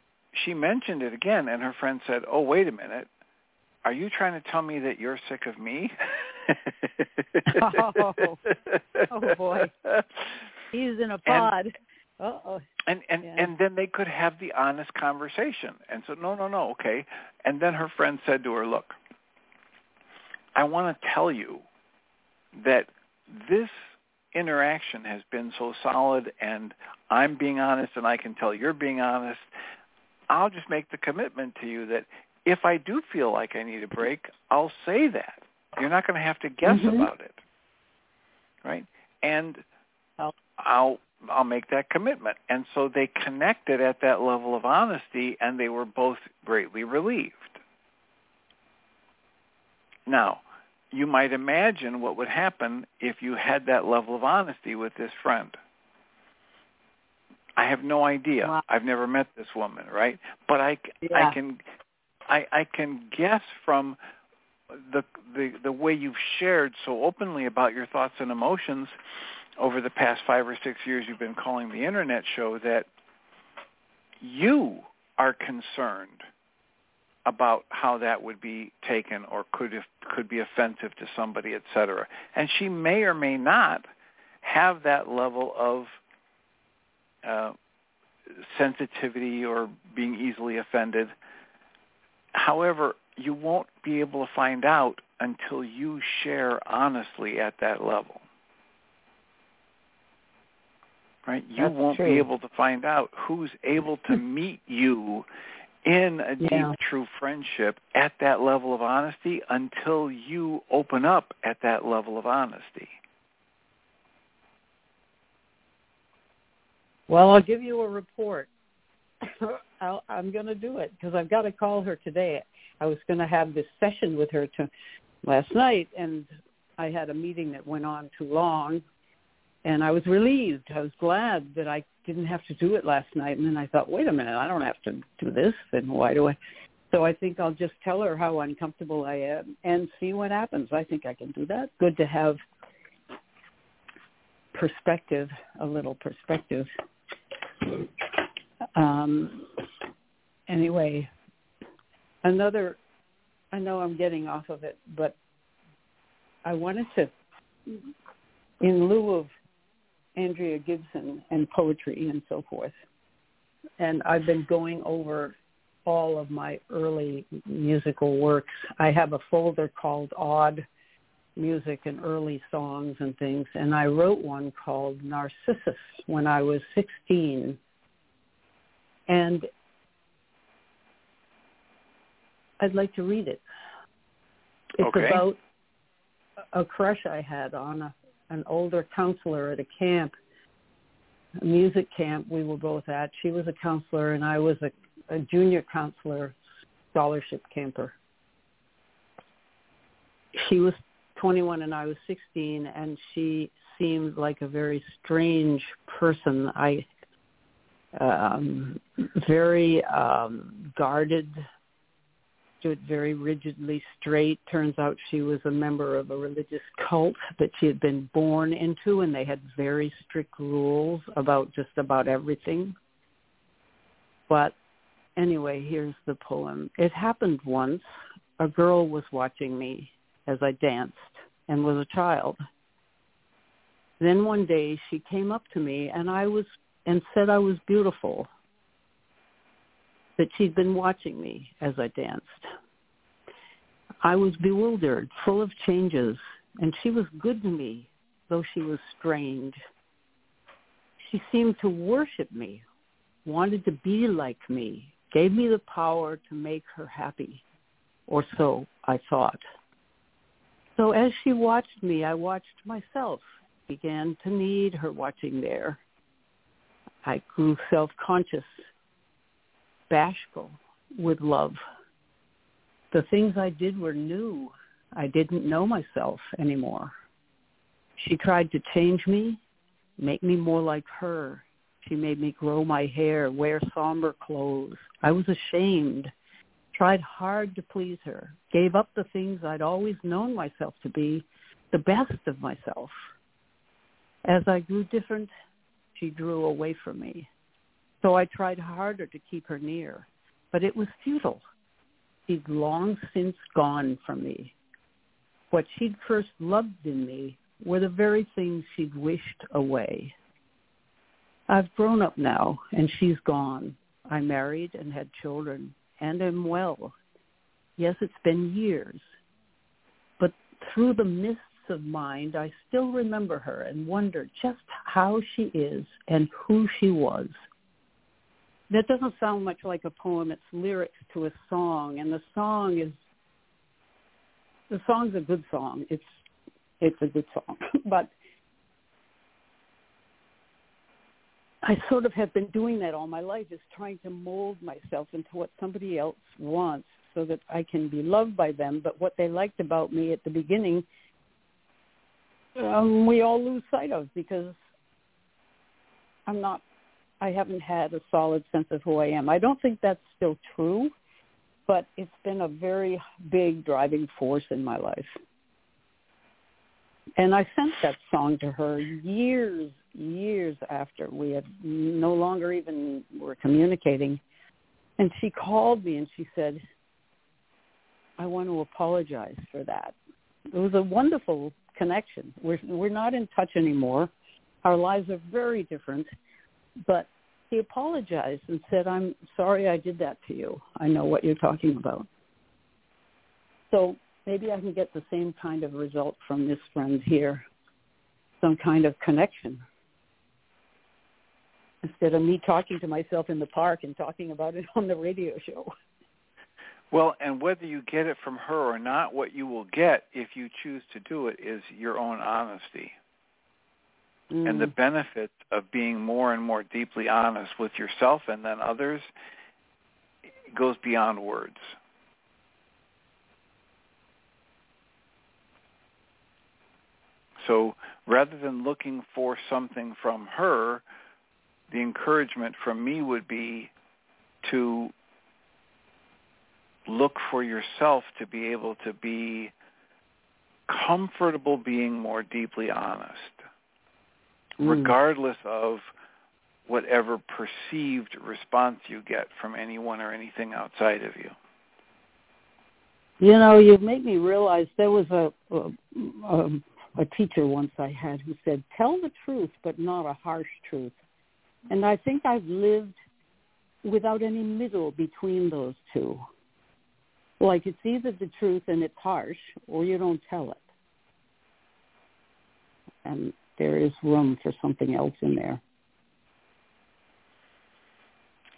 she mentioned it again, and her friend said, "Oh, wait a minute, are you trying to tell me that you're sick of me?" oh, oh boy, he's in a pod. And, Uh-oh. And and yeah. and then they could have the honest conversation. And so no, no, no, okay. And then her friend said to her, "Look, I want to tell you that this interaction has been so solid and I'm being honest and I can tell you're being honest. I'll just make the commitment to you that if I do feel like I need a break, I'll say that. You're not going to have to guess mm-hmm. about it. Right? And I'll I'll make that commitment. And so they connected at that level of honesty and they were both greatly relieved. Now, you might imagine what would happen if you had that level of honesty with this friend. I have no idea. Wow. I've never met this woman, right? But I, yeah. I can I, I can guess from the, the the way you've shared so openly about your thoughts and emotions over the past five or six years you've been calling the internet show that you are concerned about how that would be taken or could if, could be offensive to somebody, etc. And she may or may not have that level of uh, sensitivity or being easily offended. However, you won't be able to find out until you share honestly at that level. Right? You That's won't true. be able to find out who's able to meet you in a deep, yeah. true friendship at that level of honesty until you open up at that level of honesty. Well, I'll give you a report. i am going to do it because I've got to call her today. I was going to have this session with her to last night, and I had a meeting that went on too long, and I was relieved. I was glad that I didn't have to do it last night. And then I thought, wait a minute, I don't have to do this. Then why do I? So I think I'll just tell her how uncomfortable I am and see what happens. I think I can do that. Good to have perspective, a little perspective. Um, anyway, another, I know I'm getting off of it, but I wanted to, in lieu of Andrea Gibson and poetry and so forth. And I've been going over all of my early musical works. I have a folder called Odd Music and Early Songs and Things, and I wrote one called Narcissus when I was 16. And I'd like to read it. It's okay. about a crush I had on a an older counselor at a camp, a music camp we were both at. She was a counselor and I was a, a junior counselor scholarship camper. She was 21 and I was 16 and she seemed like a very strange person. I um very um guarded stood very rigidly straight. Turns out she was a member of a religious cult that she had been born into, and they had very strict rules about just about everything. But anyway, here's the poem. It happened once. A girl was watching me as I danced and was a child. Then one day she came up to me and I was and said I was beautiful that she'd been watching me as I danced. I was bewildered, full of changes, and she was good to me, though she was strange. She seemed to worship me, wanted to be like me, gave me the power to make her happy, or so I thought. So as she watched me, I watched myself, began to need her watching there. I grew self-conscious bashful with love. The things I did were new. I didn't know myself anymore. She tried to change me, make me more like her. She made me grow my hair, wear somber clothes. I was ashamed, tried hard to please her, gave up the things I'd always known myself to be, the best of myself. As I grew different, she drew away from me. So I tried harder to keep her near, but it was futile. She'd long since gone from me. What she'd first loved in me were the very things she'd wished away. I've grown up now, and she's gone. I married and had children, and am well. Yes, it's been years. But through the mists of mind, I still remember her and wonder just how she is and who she was. That doesn't sound much like a poem. It's lyrics to a song, and the song is the song's a good song. It's it's a good song, but I sort of have been doing that all my life, is trying to mold myself into what somebody else wants so that I can be loved by them. But what they liked about me at the beginning, um, we all lose sight of because I'm not, I haven't had a solid sense of who I am. I don't think that's still true, but it's been a very big driving force in my life. And I sent that song to her years years after we had no longer even were communicating. And she called me and she said, I want to apologize for that. It was a wonderful connection. We're, we're not in touch anymore. Our lives are very different. But he apologized and said, I'm sorry I did that to you. I know what you're talking about. So maybe I can get the same kind of result from this friend here, some kind of connection instead of me talking to myself in the park and talking about it on the radio show. Well, and whether you get it from her or not, what you will get if you choose to do it is your own honesty. Mm. And the mm. benefit of being more and more deeply honest with yourself and then others goes beyond words. So rather than looking for something from her, the encouragement from me would be to look for yourself to be able to be comfortable being more deeply honest. Mm. regardless of whatever perceived response you get from anyone or anything outside of you. You know, you make me realize there was a, a a teacher once I had who said, "Tell the truth, but not a harsh truth." And I think I've lived without any middle between those two. Like it's either the truth and it's harsh or you don't tell it. And there is room for something else in there.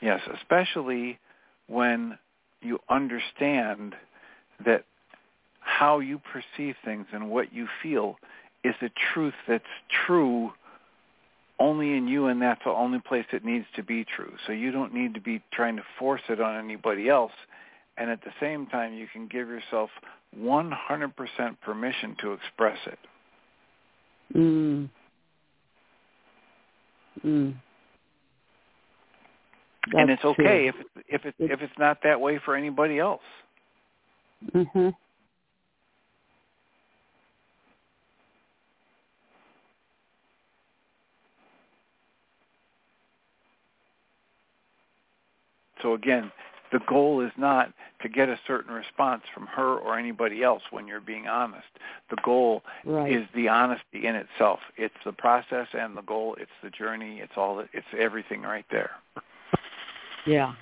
Yes, especially when you understand that how you perceive things and what you feel is a truth that's true only in you and that's the only place it needs to be true. So you don't need to be trying to force it on anybody else. And at the same time, you can give yourself 100% permission to express it. Mm. Mm. and it's okay true. if it's, if it's if it's not that way for anybody else. Mhm. So again, the goal is not to get a certain response from her or anybody else when you're being honest. The goal right. is the honesty in itself. It's the process and the goal. It's the journey. It's all. It's everything right there. Yeah.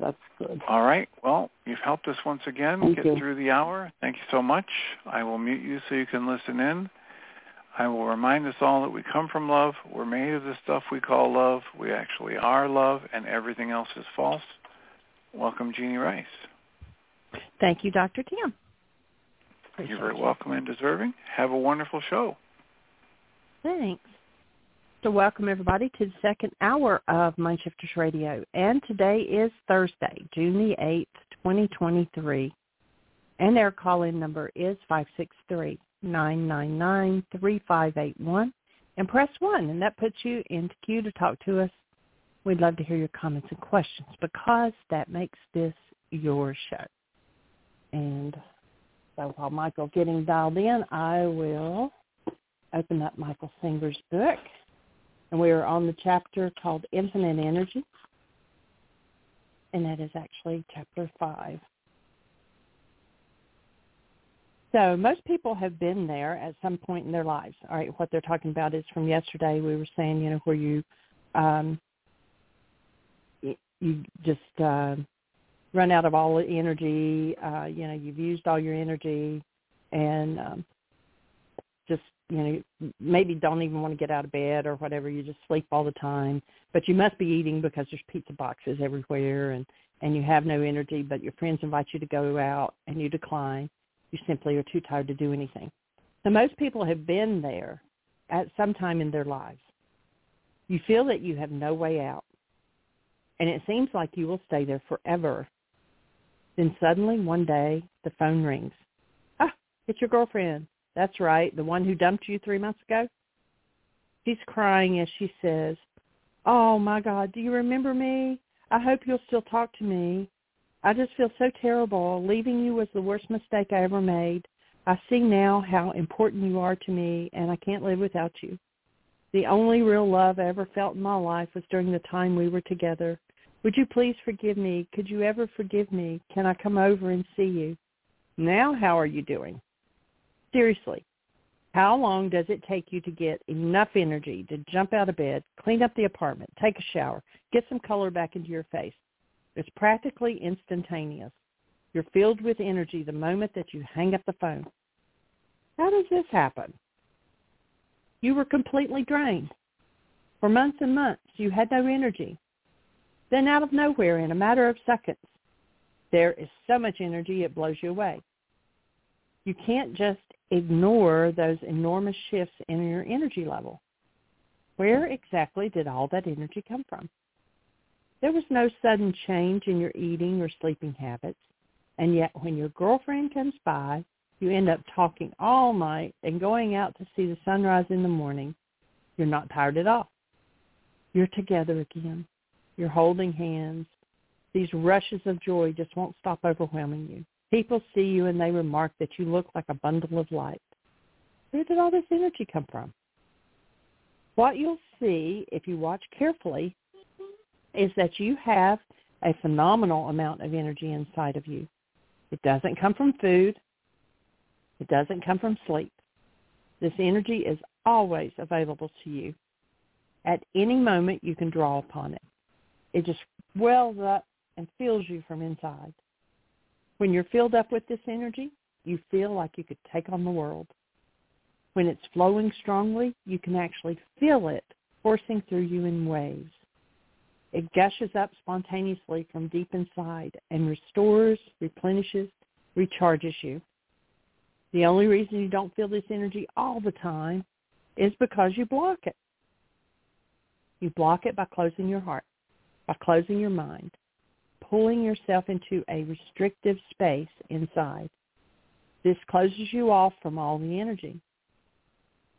That's good. All right. Well, you've helped us once again Thank get you. through the hour. Thank you so much. I will mute you so you can listen in. I will remind us all that we come from love. We're made of the stuff we call love. We actually are love, and everything else is false. Welcome, Jeanie Ryce. Thank you, Dr. Tim. You're very welcome and deserving. Have a wonderful show. Thanks. So welcome everybody to the second hour of Mindshifters Radio. And today is Thursday, June the 8th, 2023. And their call-in number is 563-999-3581. And press 1, and that puts you into queue to talk to us. We'd love to hear your comments and questions because that makes this your show. And so while Michael's getting dialed in, I will open up Michael Singer's book. And we are on the chapter called Infinite Energy. And that is actually chapter 5. So most people have been there at some point in their lives. All right, what they're talking about is from yesterday. We were saying, you know, where you um, you just uh, run out of all the energy. Uh, you know, you've used all your energy, and um, just you know, maybe don't even want to get out of bed or whatever. You just sleep all the time, but you must be eating because there's pizza boxes everywhere, and and you have no energy. But your friends invite you to go out, and you decline. You simply are too tired to do anything. So most people have been there at some time in their lives. You feel that you have no way out, and it seems like you will stay there forever then suddenly one day the phone rings. Ah, it's your girlfriend. That's right, the one who dumped you three months ago. She's crying as she says, Oh my God, do you remember me? I hope you'll still talk to me. I just feel so terrible. Leaving you was the worst mistake I ever made. I see now how important you are to me, and I can't live without you. The only real love I ever felt in my life was during the time we were together. Would you please forgive me? Could you ever forgive me? Can I come over and see you? Now how are you doing? Seriously, how long does it take you to get enough energy to jump out of bed, clean up the apartment, take a shower, get some color back into your face? It's practically instantaneous. You're filled with energy the moment that you hang up the phone. How does this happen? You were completely drained. For months and months, you had no energy. Then out of nowhere, in a matter of seconds, there is so much energy it blows you away. You can't just ignore those enormous shifts in your energy level. Where exactly did all that energy come from? There was no sudden change in your eating or sleeping habits. And yet when your girlfriend comes by, you end up talking all night and going out to see the sunrise in the morning. You're not tired at all. You're together again. You're holding hands. These rushes of joy just won't stop overwhelming you. People see you and they remark that you look like a bundle of light. Where did all this energy come from? What you'll see if you watch carefully is that you have a phenomenal amount of energy inside of you. It doesn't come from food. It doesn't come from sleep. This energy is always available to you. At any moment, you can draw upon it. It just wells up and fills you from inside. When you're filled up with this energy, you feel like you could take on the world. When it's flowing strongly, you can actually feel it coursing through you in waves. It gushes up spontaneously from deep inside and restores, replenishes, recharges you. The only reason you don't feel this energy all the time is because you block it. You block it by closing your heart by closing your mind, pulling yourself into a restrictive space inside. This closes you off from all the energy.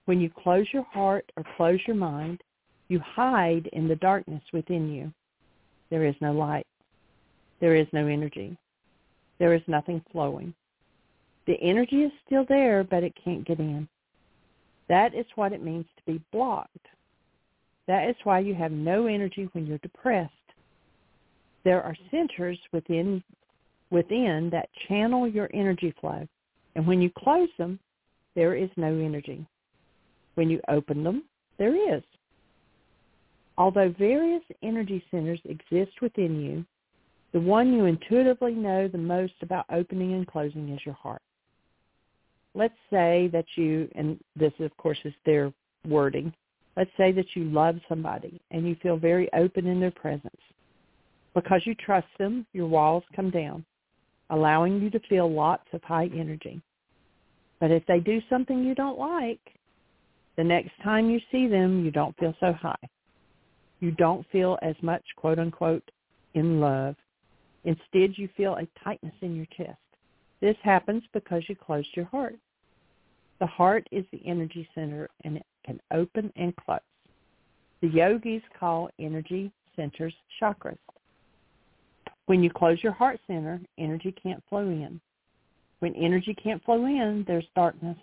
When you close your heart or close your mind, you hide in the darkness within you. There is no light. There is no energy. There is nothing flowing. The energy is still there, but it can't get in. That is what it means to be blocked. That is why you have no energy when you're depressed there are centers within within that channel your energy flow. And when you close them, there is no energy. When you open them, there is. Although various energy centers exist within you, the one you intuitively know the most about opening and closing is your heart. Let's say that you, and this of course is their wording, let's say that you love somebody and you feel very open in their presence. Because you trust them, your walls come down, allowing you to feel lots of high energy. But if they do something you don't like, the next time you see them, you don't feel so high. You don't feel as much, quote unquote, in love. Instead, you feel a tightness in your chest. This happens because you closed your heart. The heart is the energy center and it can open and close. The yogis call energy centers chakras. When you close your heart center, energy can't flow in. When energy can't flow in, there's darkness.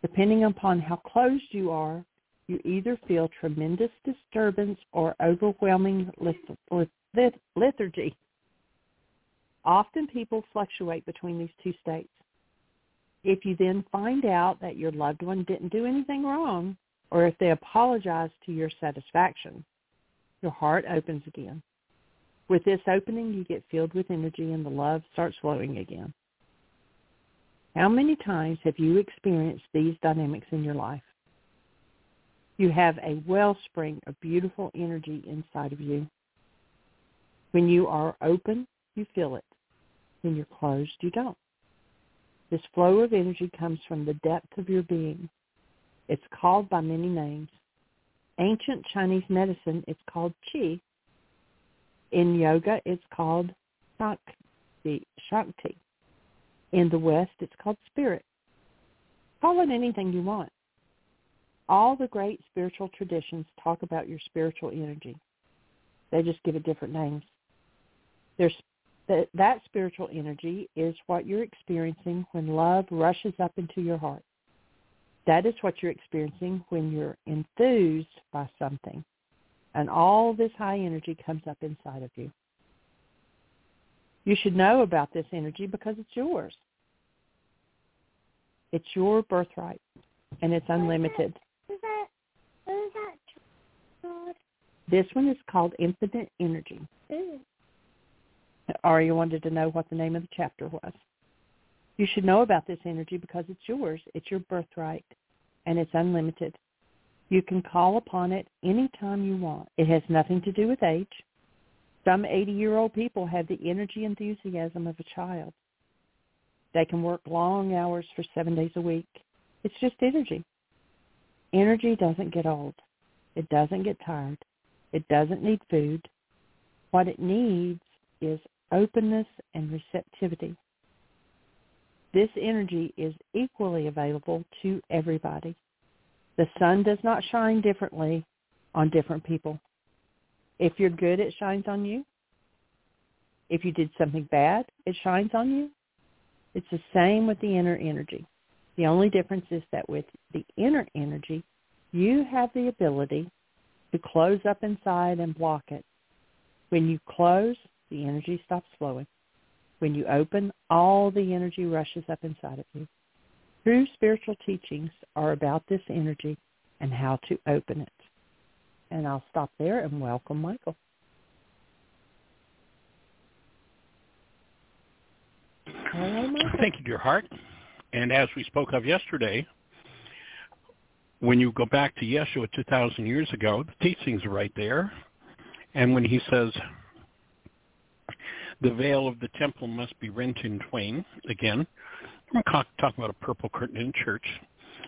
Depending upon how closed you are, you either feel tremendous disturbance or overwhelming lethargy. Often people fluctuate between these two states. If you then find out that your loved one didn't do anything wrong, or if they apologize to your satisfaction, your heart opens again. With this opening, you get filled with energy and the love starts flowing again. How many times have you experienced these dynamics in your life? You have a wellspring of beautiful energy inside of you. When you are open, you feel it. When you're closed, you don't. This flow of energy comes from the depth of your being. It's called by many names. Ancient Chinese medicine, it's called qi. In yoga, it's called shakti. shakti. In the West, it's called spirit. Call it anything you want. All the great spiritual traditions talk about your spiritual energy. They just give it different names. There's that, that spiritual energy is what you're experiencing when love rushes up into your heart. That is what you're experiencing when you're enthused by something. And all this high energy comes up inside of you. You should know about this energy because it's yours. It's your birthright, and it's unlimited. This one is called infinite energy. Or you wanted to know what the name of the chapter was. You should know about this energy because it's yours. It's your birthright, and it's unlimited. You can call upon it anytime you want. It has nothing to do with age. Some 80-year-old people have the energy enthusiasm of a child. They can work long hours for seven days a week. It's just energy. Energy doesn't get old. It doesn't get tired. It doesn't need food. What it needs is openness and receptivity. This energy is equally available to everybody. The sun does not shine differently on different people. If you're good, it shines on you. If you did something bad, it shines on you. It's the same with the inner energy. The only difference is that with the inner energy, you have the ability to close up inside and block it. When you close, the energy stops flowing. When you open, all the energy rushes up inside of you. True spiritual teachings are about this energy and how to open it. And I'll stop there and welcome Michael. Hello, Michael. Thank you, dear heart. And as we spoke of yesterday, when you go back to Yeshua 2,000 years ago, the teachings are right there. And when he says, the veil of the temple must be rent in twain. Again, we're talking about a purple curtain in church.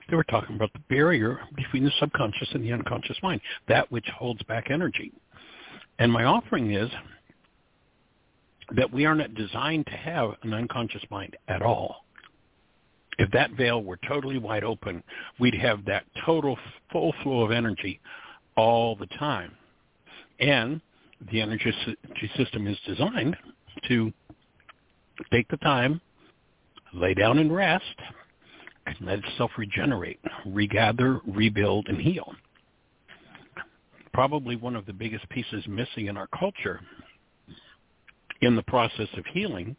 They were talking about the barrier between the subconscious and the unconscious mind, that which holds back energy. And my offering is that we are not designed to have an unconscious mind at all. If that veil were totally wide open, we'd have that total full flow of energy all the time. And the energy system is designed to take the time, lay down and rest, and let itself regenerate, regather, rebuild, and heal. Probably one of the biggest pieces missing in our culture in the process of healing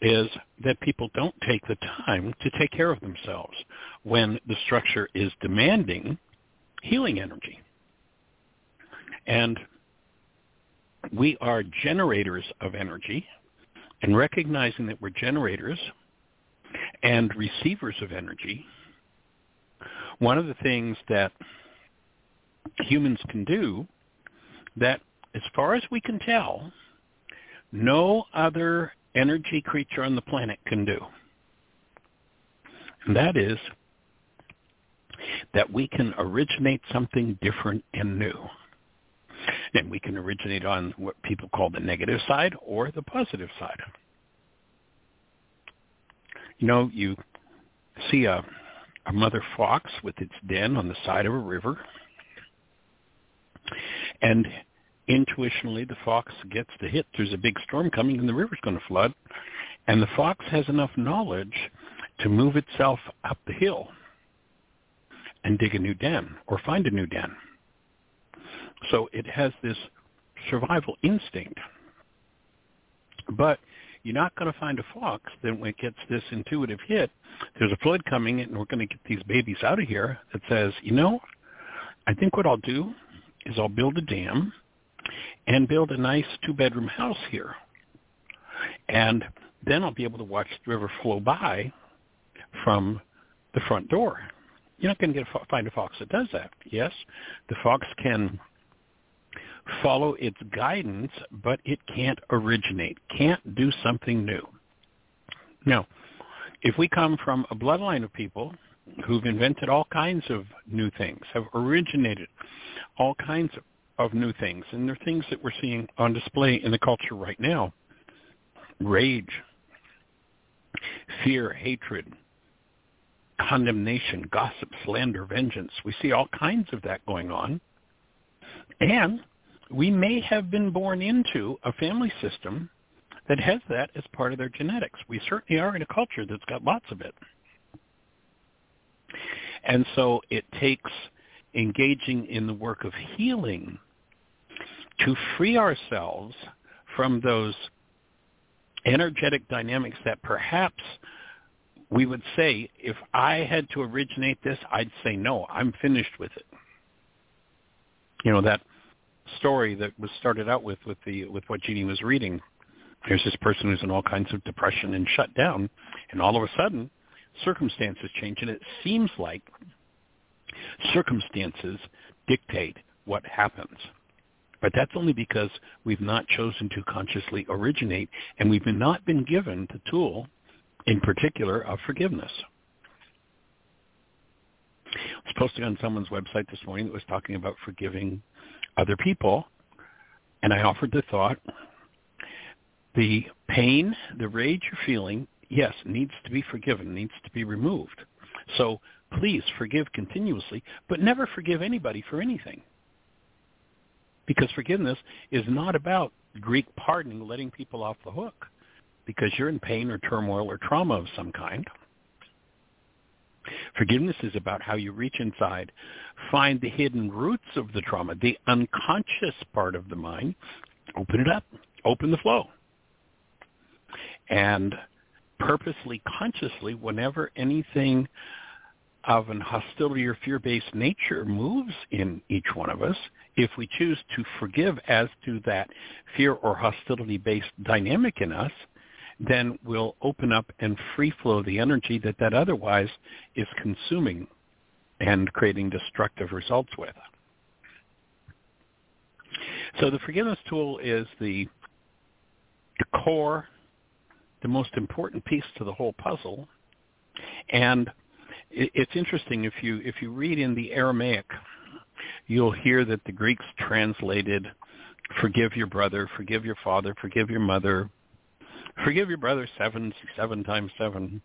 is that people don't take the time to take care of themselves when the structure is demanding healing energy. And we are generators of energy and recognizing that we're generators and receivers of energy, one of the things that humans can do that, as far as we can tell, no other energy creature on the planet can do. And that is that we can originate something different and new. And we can originate on what people call the negative side or the positive side. You know, you see a, a mother fox with its den on the side of a river, and intuitionally the fox gets the hit. There's a big storm coming and the river's going to flood, and the fox has enough knowledge to move itself up the hill and dig a new den or find a new den. So it has this survival instinct. But you're not going to find a fox that when it gets this intuitive hit, there's a flood coming and we're going to get these babies out of here that says, you know, I think what I'll do is I'll build a dam and build a nice two-bedroom house here. And then I'll be able to watch the river flow by from the front door. You're not going to get a, find a fox that does that. Yes, the fox can follow its guidance, but it can't originate, can't do something new. Now, if we come from a bloodline of people who've invented all kinds of new things, have originated all kinds of new things, and they're things that we're seeing on display in the culture right now, rage, fear, hatred, condemnation, gossip, slander, vengeance. We see all kinds of that going on. And we may have been born into a family system that has that as part of their genetics. We certainly are in a culture that's got lots of it. And so it takes engaging in the work of healing to free ourselves from those energetic dynamics that perhaps we would say, if I had to originate this, I'd say no, I'm finished with it. You know, that story that was started out with with the with what Jeanie was reading. There's this person who's in all kinds of depression and shut down, and all of a sudden, circumstances change, and it seems like circumstances dictate what happens. But that's only because we've not chosen to consciously originate, and we've not been given the tool, in particular, of forgiveness. I was posting on someone's website this morning that was talking about forgiving other people. And I offered the thought, the pain, the rage you're feeling, yes, needs to be forgiven, needs to be removed. So please forgive continuously, but never forgive anybody for anything. Because forgiveness is not about Greek pardoning, letting people off the hook because you're in pain or turmoil or trauma of some kind. Forgiveness is about how you reach inside, find the hidden roots of the trauma, the unconscious part of the mind, open it up, open the flow. And purposely, consciously, whenever anything of an hostility or fear-based nature moves in each one of us, if we choose to forgive as to that fear or hostility-based dynamic in us, then we'll open up and free flow the energy that that otherwise is consuming and creating destructive results with. So the forgiveness tool is the, core, the most important piece to the whole puzzle. And it's interesting if you if you read in the Aramaic, you'll hear that the Greeks translated forgive your brother, forgive your father, forgive your mother, Forgive your brother seven, seven times seven.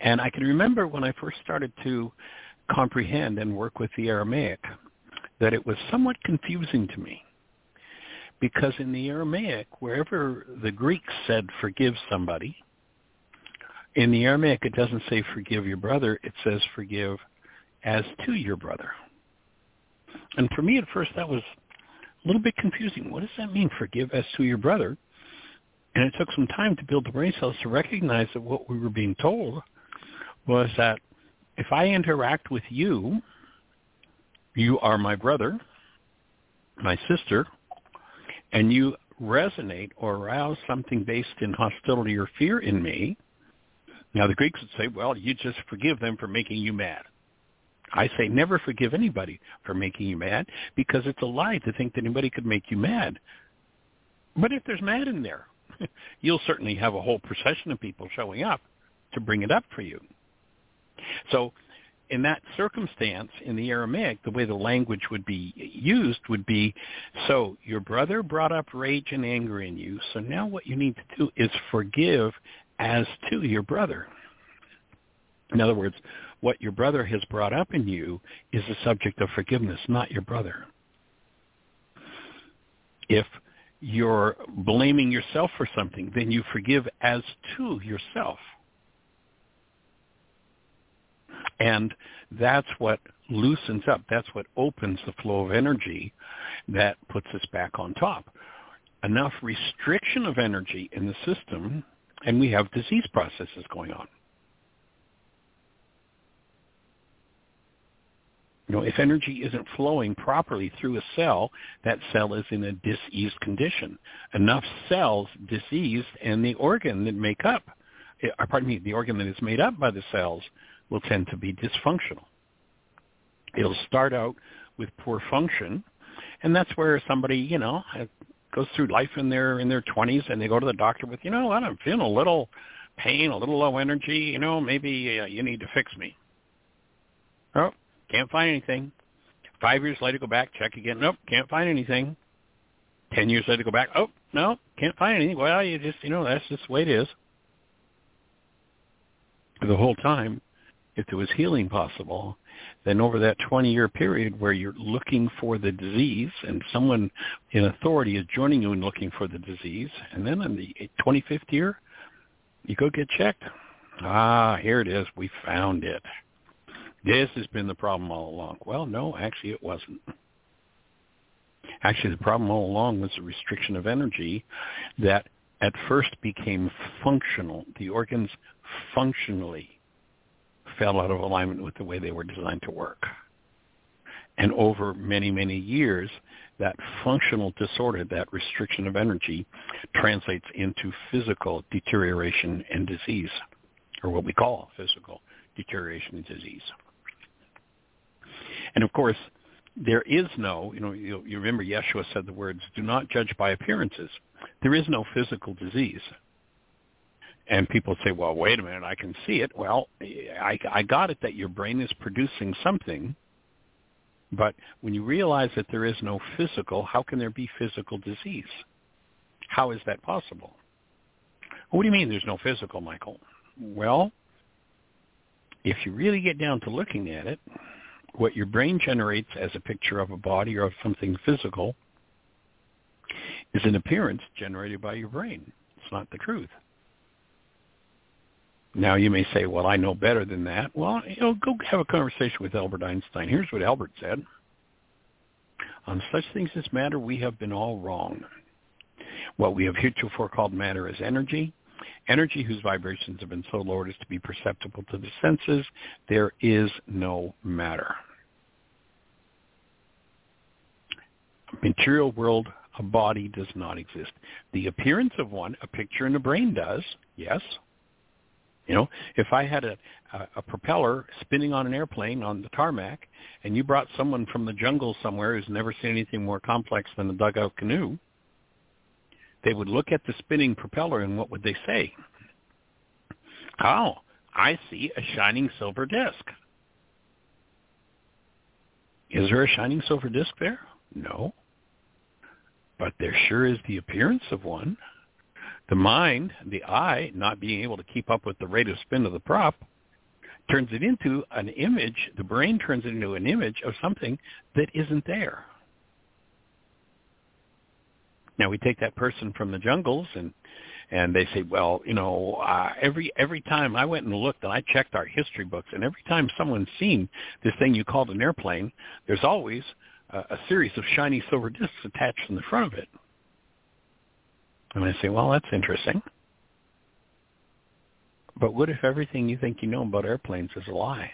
And I can remember when I first started to comprehend and work with the Aramaic that it was somewhat confusing to me. Because in the Aramaic, wherever the Greeks said forgive somebody, in the Aramaic it doesn't say forgive your brother, it says forgive as to your brother. And for me at first that was little bit confusing. What does that mean, forgive as to your brother? And it took some time to build the brain cells to recognize that what we were being told was that if I interact with you, you are my brother, my sister, and you resonate or arouse something based in hostility or fear in me, now the Greeks would say, well, you just forgive them for making you mad. I say never forgive anybody for making you mad because it's a lie to think that anybody could make you mad. But if there's mad in there, you'll certainly have a whole procession of people showing up to bring it up for you. So in that circumstance, in the Aramaic, the way the language would be used would be, so your brother brought up rage and anger in you, so now what you need to do is forgive as to your brother. In other words, what your brother has brought up in you is the subject of forgiveness, not your brother. If you're blaming yourself for something, then you forgive as to yourself. And that's what loosens up. That's what opens the flow of energy that puts us back on top. Enough restriction of energy in the system, and we have disease processes going on. You know, if energy isn't flowing properly through a cell, that cell is in a diseased condition. Enough cells diseased, and the organ that make up, or eh, pardon me, the organ that is made up by the cells will tend to be dysfunctional. It'll start out with poor function, and that's where somebody, you know, goes through life in their in their 20s, and they go to the doctor with, you know I'm feeling a little pain, a little low energy. You know, maybe uh, you need to fix me. Oh, can't find anything. Five years later, go back, check again. Nope, can't find anything. Ten years later, go back. Oh, no, can't find anything. Well, you just, you know, that's just the way it is. The whole time, if there was healing possible, then over that 20-year period where you're looking for the disease and someone in authority is joining you in looking for the disease, and then in the 25th year, you go get checked. Ah, here it is. We found it. This has been the problem all along. Well, no, actually it wasn't. Actually, the problem all along was the restriction of energy that at first became functional. The organs functionally fell out of alignment with the way they were designed to work. And over many, many years, that functional disorder, that restriction of energy, translates into physical deterioration and disease, or what we call physical deterioration and disease. And of course, there is no, you know, you, you remember Yeshua said the words, do not judge by appearances. There is no physical disease. And people say, well, wait a minute, I can see it. Well, I, I got it that your brain is producing something. But when you realize that there is no physical, how can there be physical disease? How is that possible? What do you mean there's no physical, Michael? Well, if you really get down to looking at it, what your brain generates as a picture of a body or of something physical is an appearance generated by your brain. It's not the truth. Now you may say, well, I know better than that. Well, you know, go have a conversation with Albert Einstein. Here's what Albert said. On such things as matter, we have been all wrong. What we have heretofore called matter is energy. Energy whose vibrations have been so lowered as to be perceptible to the senses. There is no matter. material world, a body does not exist. The appearance of one, a picture in the brain does, yes. You know, if I had a, a, a propeller spinning on an airplane on the tarmac, and you brought someone from the jungle somewhere who's never seen anything more complex than a dugout canoe, they would look at the spinning propeller and what would they say? Oh, I see a shining silver disc. Is there a shining silver disc there? No but there sure is the appearance of one. The mind, the eye, not being able to keep up with the rate of spin of the prop, turns it into an image, the brain turns it into an image of something that isn't there. Now we take that person from the jungles and and they say, well, you know, uh, every every time I went and looked and I checked our history books, and every time someone's seen this thing you called an airplane, there's always a, a series of shiny silver discs attached in the front of it. And I say, well, that's interesting. But what if everything you think you know about airplanes is a lie?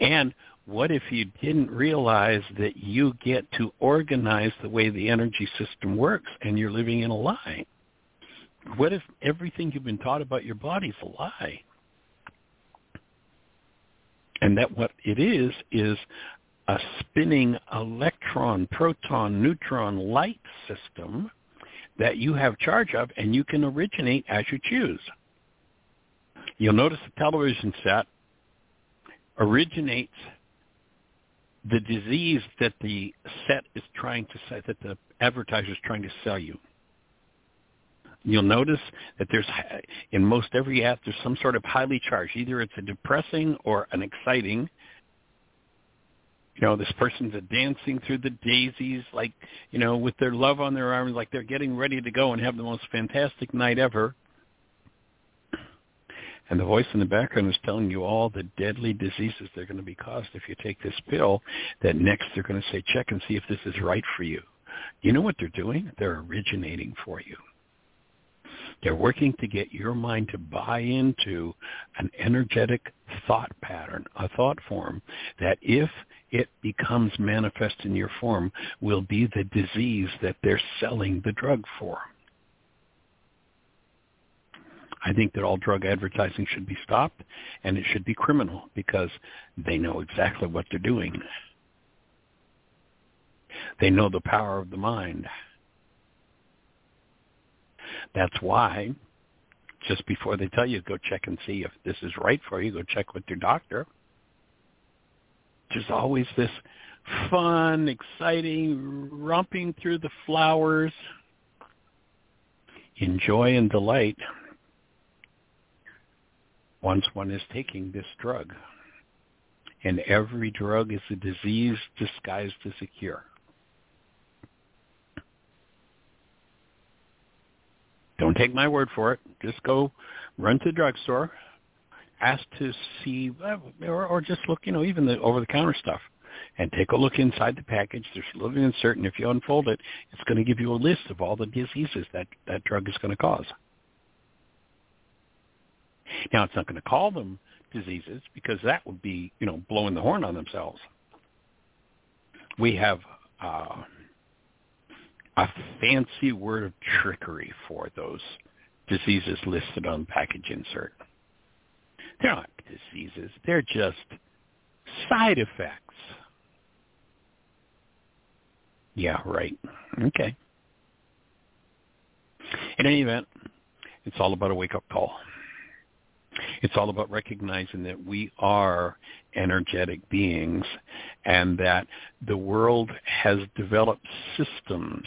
And what if you didn't realize that you get to organize the way the energy system works and you're living in a lie? What if everything you've been taught about your body is a lie? And that what it is is a spinning electron, proton, neutron light system that you have charge of and you can originate as you choose. You'll notice the television set originates the disease that the set is trying to say, that the advertiser is trying to sell you. You'll notice that there's, in most every ad, there's some sort of highly charged. Either it's a depressing or an exciting. You know, this person's a dancing through the daisies, like, you know, with their love on their arms, like they're getting ready to go and have the most fantastic night ever. And the voice in the background is telling you all the deadly diseases they're going to be caused if you take this pill, that next they're going to say, check and see if this is right for you. You know what they're doing? They're originating for you. They're working to get your mind to buy into an energetic thought pattern, a thought form that if it becomes manifest in your form will be the disease that they're selling the drug for. I think that all drug advertising should be stopped and it should be criminal because they know exactly what they're doing. They know the power of the mind. That's why just before they tell you go check and see if this is right for you, go check with your doctor. There's always this fun, exciting, romping through the flowers, enjoy and delight once one is taking this drug. And every drug is a disease disguised as a cure. Don't take my word for it. Just go run to the drugstore, ask to see, or, or just look, you know, even the over-the-counter stuff, and take a look inside the package. There's a little insert, and if you unfold it, it's going to give you a list of all the diseases that that drug is going to cause. Now, it's not going to call them diseases because that would be, you know, blowing the horn on themselves. We have uh, a fancy word of trickery for those diseases listed on package insert. They're not diseases. They're just side effects. Yeah, right. Okay. In any event, it's all about a wake-up call. It's all about recognizing that we are energetic beings and that the world has developed systems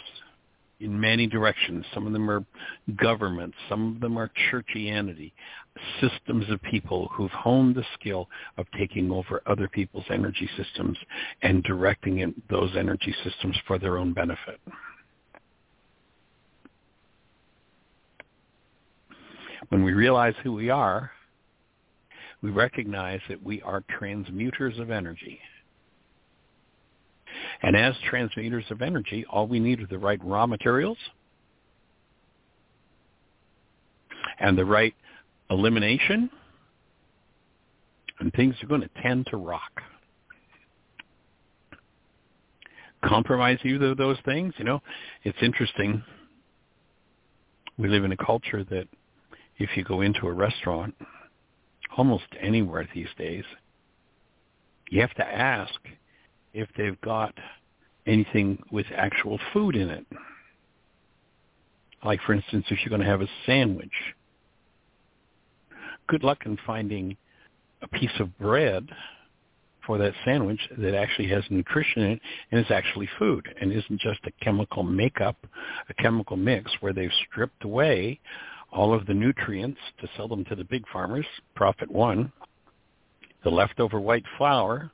in many directions. Some of them are governments. Some of them are churchianity, systems of people who've honed the skill of taking over other people's energy systems and directing in those energy systems for their own benefit. When we realize who we are, we recognize that we are transmuters of energy. And as transmuters of energy, all we need are the right raw materials and the right elimination, and things are going to tend to rock. Compromise either of those things, you know, it's interesting. We live in a culture that if you go into a restaurant, almost anywhere these days, you have to ask if they've got anything with actual food in it. Like, for instance, if you're going to have a sandwich, good luck in finding a piece of bread for that sandwich that actually has nutrition in it and is actually food and isn't just a chemical makeup, a chemical mix where they've stripped away all of the nutrients to sell them to the big farmers, profit one. The leftover white flour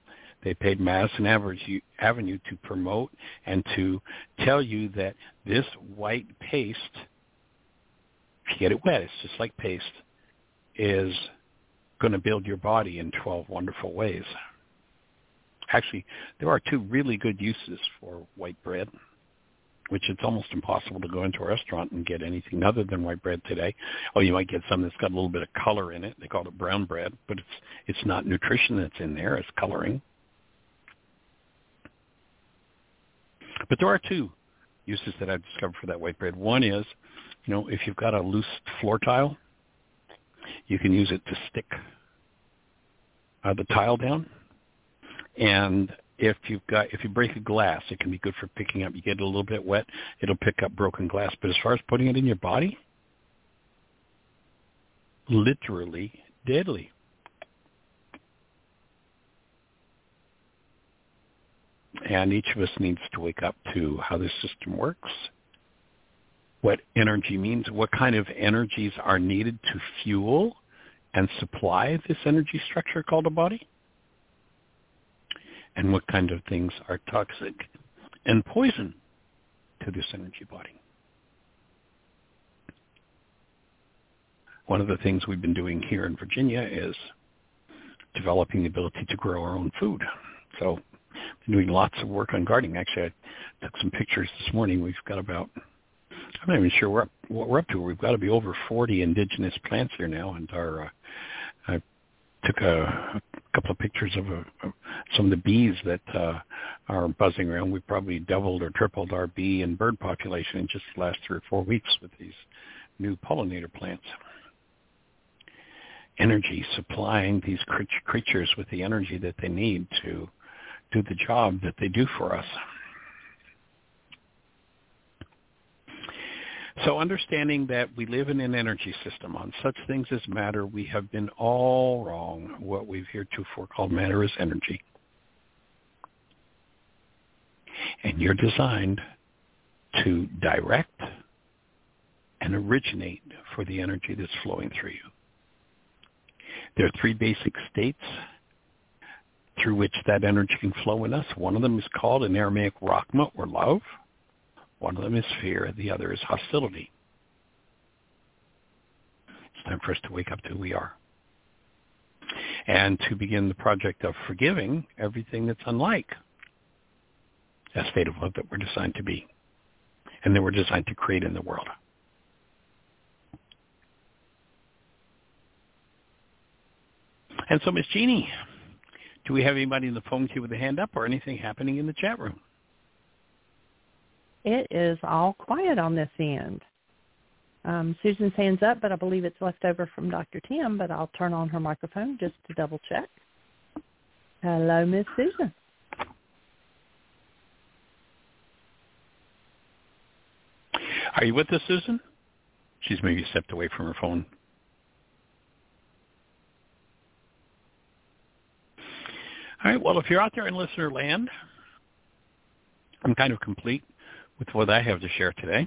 they paid Madison Avenue to promote and to tell you that this white paste, if you get it wet, it's just like paste, is going to build your body in 12 wonderful ways. Actually, there are two really good uses for white bread, which it's almost impossible to go into a restaurant and get anything other than white bread today. Oh, you might get some that's got a little bit of color in it. They call it brown bread, but it's it's not nutrition that's in there; it's coloring. But there are two uses that I've discovered for that white bread. One is, you know, if you've got a loose floor tile, you can use it to stick uh, the tile down. And if you've got if you break a glass, it can be good for picking up. You get it a little bit wet, it'll pick up broken glass. But as far as putting it in your body, literally deadly. And each of us needs to wake up to how this system works, what energy means, what kind of energies are needed to fuel and supply this energy structure called a body, and what kind of things are toxic and poison to this energy body. One of the things we've been doing here in Virginia is developing the ability to grow our own food. So been doing lots of work on gardening. Actually, I took some pictures this morning. We've got about I'm not even sure what we're up to. We've got to be over 40 indigenous plants here now, and our uh, I took a, a couple of pictures of, of some of the bees that uh, are buzzing around. We've probably doubled or tripled our bee and bird population in just the last three or four weeks with these new pollinator plants. Energy, supplying these creatures with the energy that they need to do the job that they do for us. So understanding that we live in an energy system on such things as matter, we have been all wrong. What we've heretofore called matter is energy. And you're designed to direct and originate for the energy that's flowing through you. There are three basic states through which that energy can flow in us. One of them is called in Aramaic Rachma or love. One of them is fear. The other is hostility. It's time for us to wake up to who we are. And to begin the project of forgiving everything that's unlike that state of love that we're designed to be and that we're designed to create in the world. And so, Miss Jeanie, do we have anybody in the phone queue with a hand up or anything happening in the chat room? It is all quiet on this end. Um, Susan's hand's up, but I believe it's left over from Dr. Tim, but I'll turn on her microphone just to double check. Hello, Miss Susan. Are you with us, Susan? She's maybe stepped away from her phone. All right. Well, if you're out there in listener land, I'm kind of complete with what I have to share today.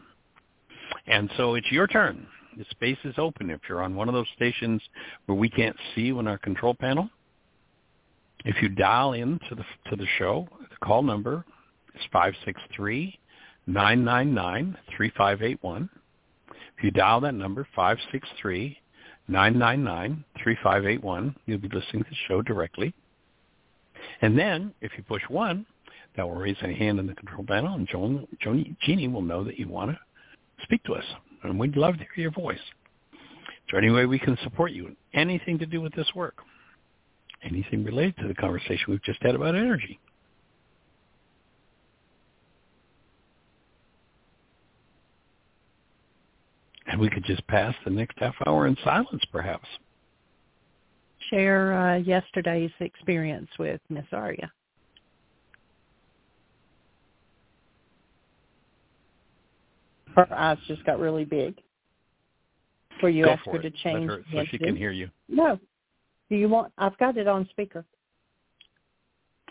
And so it's your turn. The space is open. If you're on one of those stations where we can't see you on our control panel, if you dial in to the to the show, the call number is five six three nine nine nine three five eight one. If you dial that number five six three nine nine nine three five eight one, you'll be listening to the show directly. And then if you push one, that will raise a hand in the control panel, and Joan, Joan, Jeanie will know that you want to speak to us, and we'd love to hear your voice. Is there any way we can support you? Anything to do with this work? Anything related to the conversation we've just had about energy? And we could just pass the next half hour in silence, perhaps. Share uh, yesterday's experience with Miss Aria. Her eyes just got really big. Where you Go ask her it. to change her, so she can hear you. No. Do you want? I've got it on speaker.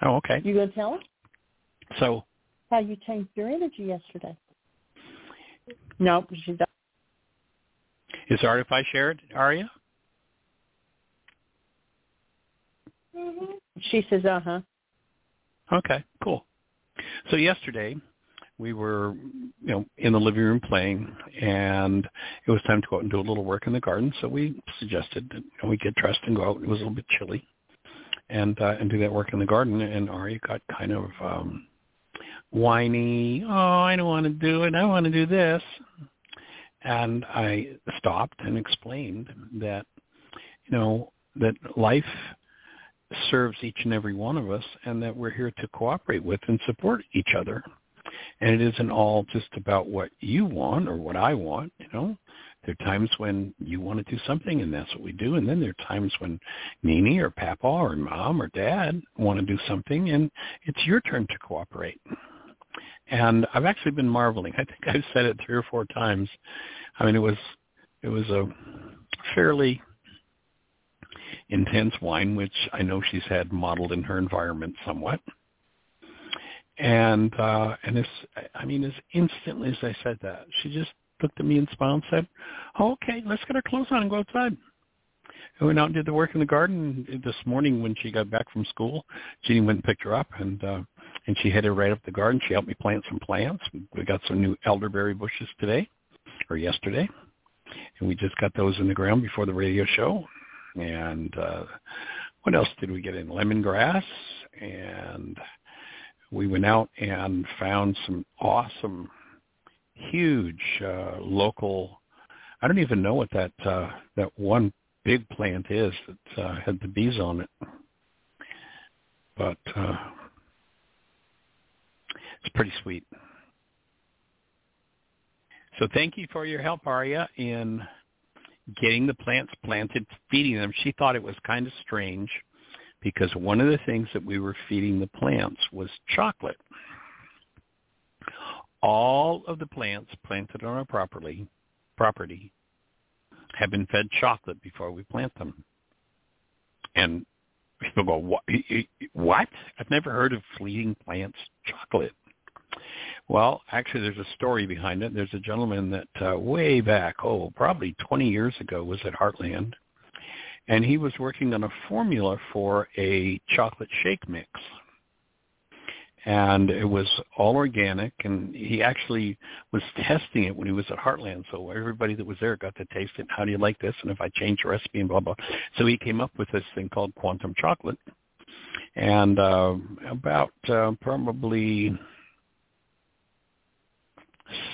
Oh, okay. You gonna tell her? So. How you changed your energy yesterday? No, she doesn't. Is I share it, Aria? Mm-hmm. She says, uh huh. Okay, cool. So yesterday, we were, you know, in the living room playing, and it was time to go out and do a little work in the garden. So we suggested that you know, we get dressed and go out. It was a little bit chilly, and uh, and do that work in the garden. And Ari got kind of um, whiny. Oh, I don't want to do it. I want to do this. And I stopped and explained that, you know, that life serves each and every one of us, and that we're here to cooperate with and support each other and it isn't all just about what you want or what I want, you know. There are times when you want to do something and that's what we do. And then there are times when Nini or Papa or Mom or Dad want to do something and it's your turn to cooperate. And I've actually been marveling. I think I've said it three or four times. I mean, it was it was a fairly intense whine, which I know she's had modeled in her environment somewhat and uh and as I mean as instantly as I said that, she just looked at me and smiled and said, oh, okay, let's get our clothes on and go outside. I went out and did the work in the garden this morning when she got back from school. Jeanie went and picked her up, and uh, and she headed right up the garden. She helped me plant some plants. We got some new elderberry bushes today, or yesterday, and we just got those in the ground before the radio show. And uh, what else did we get in? Lemongrass, and we went out and found some awesome, huge uh, local. I don't even know what that uh, that one big plant is that uh, had the bees on it. But uh, it's pretty sweet. So thank you for your help, Aria, in getting the plants planted, feeding them. She thought it was kind of strange because one of the things that we were feeding the plants was chocolate. All of the plants planted on our property, property have been fed chocolate before we plant them. And people go, what? I've never heard of fleeting plants chocolate. Well, actually, there's a story behind it. There's a gentleman that uh, way back, oh, probably 20 years ago, was at Heartland, and he was working on a formula for a chocolate shake mix. And it was all organic and he actually was testing it when he was at Heartland so everybody that was there got to taste it. How do you like this? And if I change the recipe and blah blah. So he came up with this thing called quantum chocolate and uh about uh, probably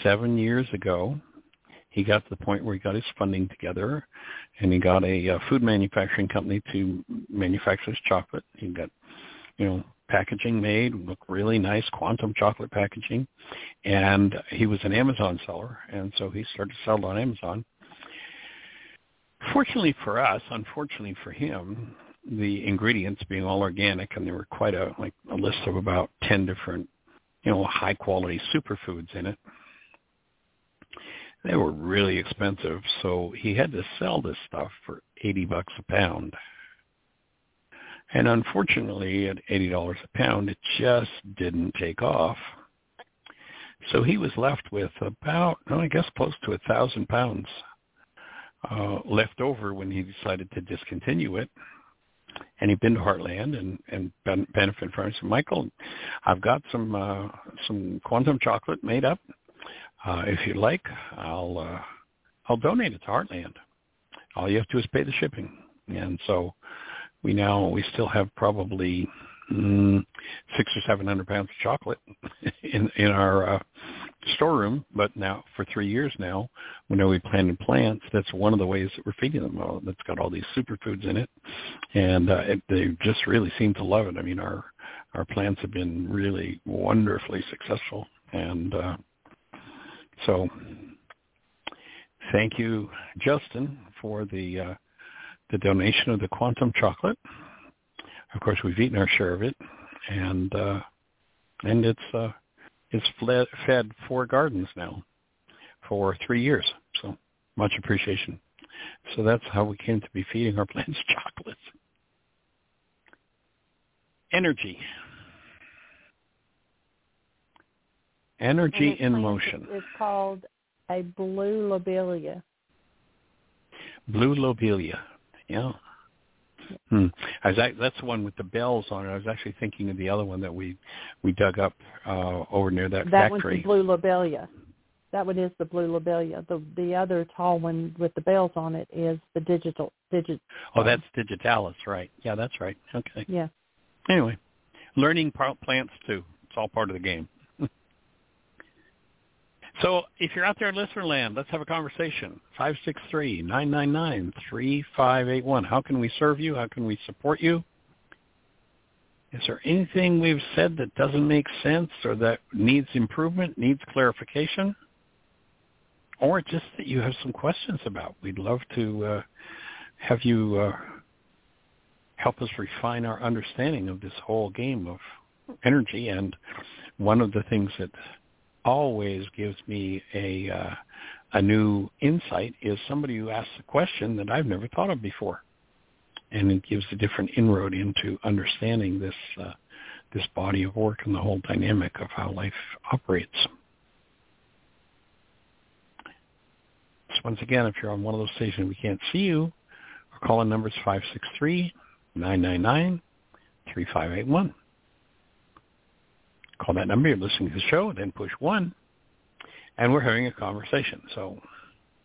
7 years ago he got to the point where he got his funding together and he got a, a uh, food manufacturing company to manufacture his chocolate he got you know packaging made, looked really nice, quantum chocolate packaging. And he was an Amazon seller, and so he started to sell on Amazon. Fortunately for us, unfortunately for him, the ingredients being all organic, and there were quite a like a list of about ten different, you know, high quality superfoods in it. They were really expensive, so he had to sell this stuff for eighty bucks a pound. And unfortunately, at $80 a pound, it just didn't take off. So he was left with about, oh, I guess, close to a thousand pounds uh, left over when he decided to discontinue it. And he'd been to Heartland and and ben- benefit from it. So Michael, I've got some uh, some quantum chocolate made up. Uh, if you like, I'll uh, I'll donate it to Heartland. All you have to do is pay the shipping. And so we now we still have probably mm, six or seven hundred pounds of chocolate in in our uh, storeroom. But now for three years now, whenever we planted plants, that's one of the ways that we're feeding them. Well, that's got all these superfoods in it, and uh, it, they just really seem to love it. I mean, our our plants have been really wonderfully successful, and uh, so thank you, Justin, for the uh, the donation of the quantum chocolate. Of course, we've eaten our share of it, and uh, and it's uh, it's fled, fed four gardens now for three years. So much appreciation. So that's how we came to be feeding our plants chocolates. Energy. Energy in motion. It's called a blue lobelia. Blue lobelia. Yeah. Hmm. I was that's the one with the bells on it. I was actually thinking of the other one that we we dug up uh over near that, that factory. That one's the blue lobelia. That one is the blue lobelia. The the other tall one with the bells on it is the digital digit. Oh, that's digitalis, right? Yeah, that's right. Okay. Yeah. Anyway, learning plants too. It's all part of the game. So if you're out there in listener land, let's have a conversation. 563-999-3581. How can we serve you? How can we support you? Is there anything we've said that doesn't make sense or that needs improvement, needs clarification? Or just that you have some questions about? We'd love to uh, have you uh, help us refine our understanding of this whole game of energy. And one of the things that always gives me a uh, a new insight is somebody who asks a question that I've never thought of before, and it gives a different inroad into understanding this uh, this body of work and the whole dynamic of how life operates. Once again, if you're on one of those stations we can't see you, our call-in number is 563-999-3581. Call that number, you're listening to the show, then push 1, and we're having a conversation. So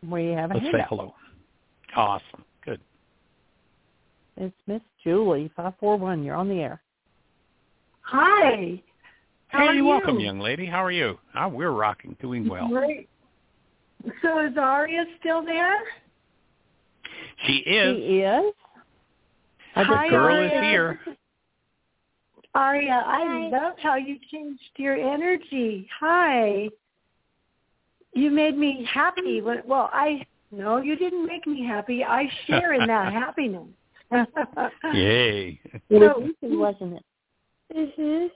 we have a let's say hello. Awesome. Good. It's Miss Julie, 541. You're on the air. Hi. How hey, are you? welcome, young lady. How are you? Oh, we're rocking, doing well. Great. So is Aria still there? She is. She is. The Hi, girl Aria. is here. Aria, I love how you changed your energy. Hi. You made me happy. When, well, I no, you didn't make me happy. I share in that happiness. Yay. It was easy, wasn't it? Mhm.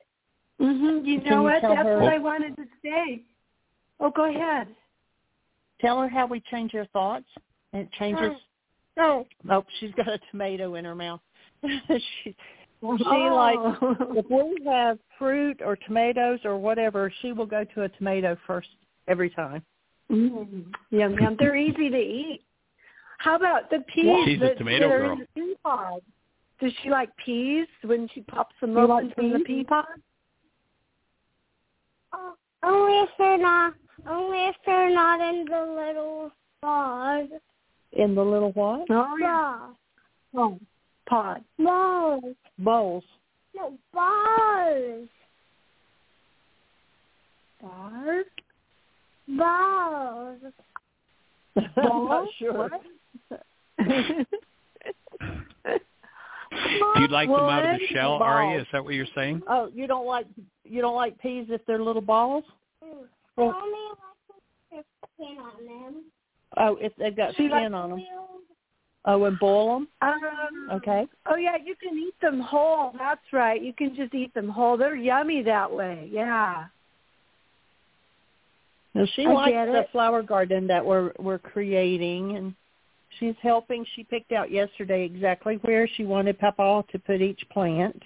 Mhm. You Can know you what? That's her- what I wanted to say. Oh, go ahead. Tell her how we change your thoughts. And it changes. No. Oh, she's got a tomato in her mouth. she she like Oh. if we have fruit or tomatoes or whatever, she will go to a tomato first every time. Mm, yum yum. They're easy to eat. How about the peas She's a that, tomato that girl. in the pea pod? Does she like peas when she pops them You open like from the pea pod? Oh, only if they're not, only if they're not in the little pod. In the little what? Oh Yeah. Oh, pod. Balls. Bowls. No, balls. Pod? Balls. I'm not sure. Do you like them out of the What? shell, Aria? Is that what you're saying? Oh, you don't like you don't like peas if they're little balls? Mm. Well- Only like the skin on them. Oh, if they've got She skin likes on them. Oh, and boil them. Um, Okay. Oh yeah, you can eat them whole. That's right. You can just eat them whole. They're yummy that way. Yeah. Now she I likes the flower garden that we're we're creating, and she's helping. She picked out yesterday exactly where she wanted Papa to put each plant.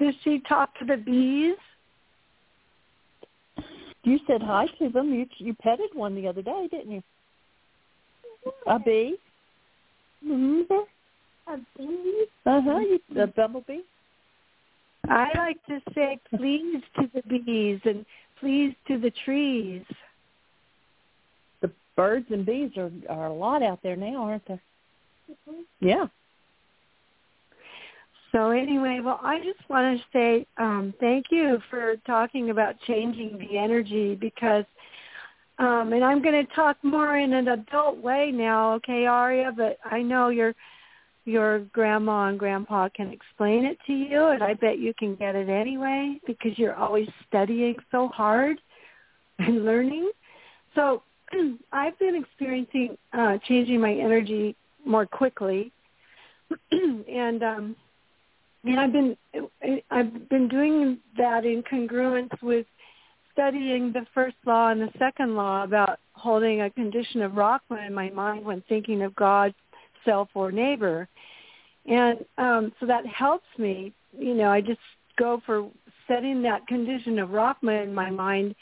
Does she talk to the bees? You said hi to them. You you petted one the other day, didn't you? A bee. Mm-hmm. A bee. Uh huh. A bumblebee. I like to say please to the bees and please to the trees. The birds and bees are are a lot out there now, aren't there? Yeah. So anyway, well, I just want to say um, thank you for talking about changing the energy because, um, and I'm going to talk more in an adult way now, okay, Aria? But I know your your grandma and grandpa can explain it to you, and I bet you can get it anyway because you're always studying so hard and learning. So I've been experiencing uh, changing my energy more quickly, and um, and I've been I've been doing that in congruence with studying the first law and the second law about holding a condition of Rockman in my mind when thinking of God, self, or neighbor. And um, so that helps me. You know, I just go for setting that condition of Rockman in my mind,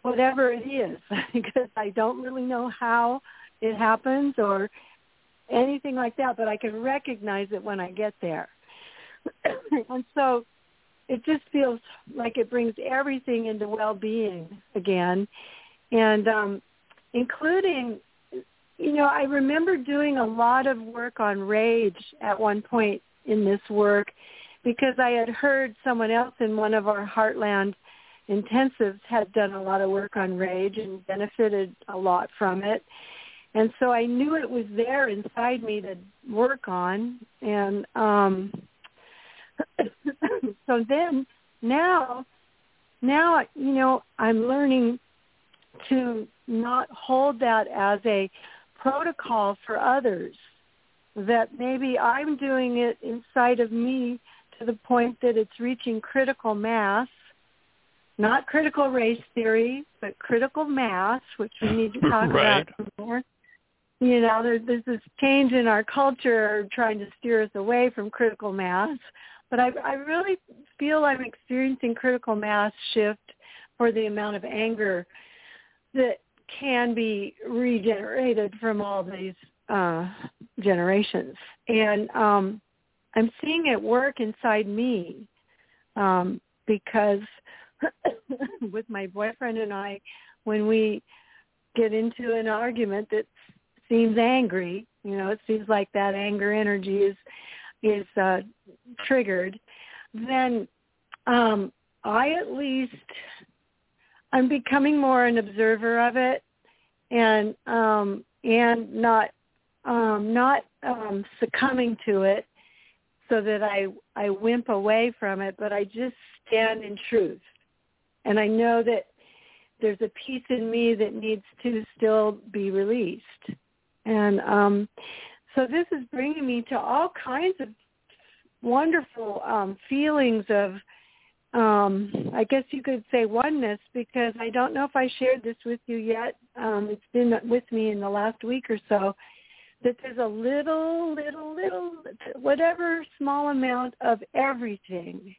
whatever it is, because I don't really know how it happens or anything like that, but I can recognize it when I get there. and so it just feels like it brings everything into well-being again. And um including you know i remember doing a lot of work on rage at one point in this work because i had heard someone else in one of our heartland intensives had done a lot of work on rage and benefited a lot from it. And so i knew it was there inside me to work on. And um so then now now you know i'm learning to not hold that as a protocol for others that maybe i'm doing it inside of me to the point that it's reaching critical mass not critical race theory but critical mass which we need to talk Right. about more you know there's, there's this change in our culture trying to steer us away from critical mass but I, I really feel I'm experiencing critical mass shift for the amount of anger that can be regenerated from all these uh, generations. And um, I'm seeing it work inside me um, because with my boyfriend and I, when we get into an argument that seems angry, you know, it seems like that anger energy is is uh, triggered, then um, I at least I'm becoming more an observer of it and um and not um not um succumbing to it so that I I wimp away from it, but I just stand in truth. And I know that there's a piece in me that needs to still be released. And um so this is bringing me to all kinds of wonderful um feelings of um, I guess you could say oneness because I don't know if I shared this with you yet. Um, it's been with me in the last week or so that there's a little, little, little, whatever small amount of everything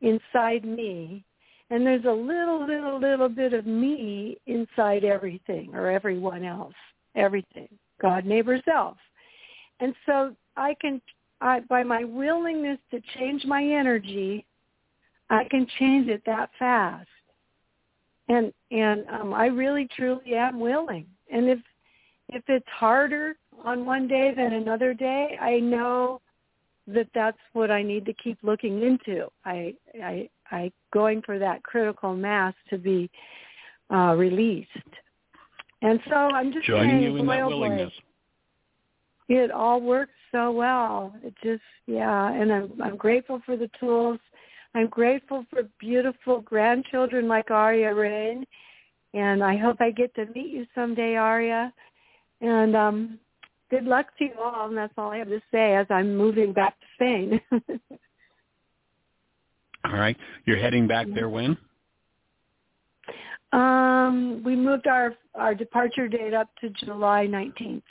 inside me. And there's a little, little, little bit of me inside everything or everyone else, everything, God, neighbor, self. And so I can, I, by my willingness to change my energy, I can change it that fast. And and um, I really truly am willing. And if if it's harder on one day than another day, I know that that's what I need to keep looking into. I I I going for that critical mass to be uh, released. And so I'm just joining saying, you in that willingness. Boy, it all works so well. It just yeah, and I'm I'm grateful for the tools I'm grateful for beautiful grandchildren like Aria Rain, and I hope I get to meet you someday, Aria. And um, good luck to you all, and that's all I have to say as I'm moving back to Spain. all right, you're heading back there when? Um, we moved our our departure date up to July 19th.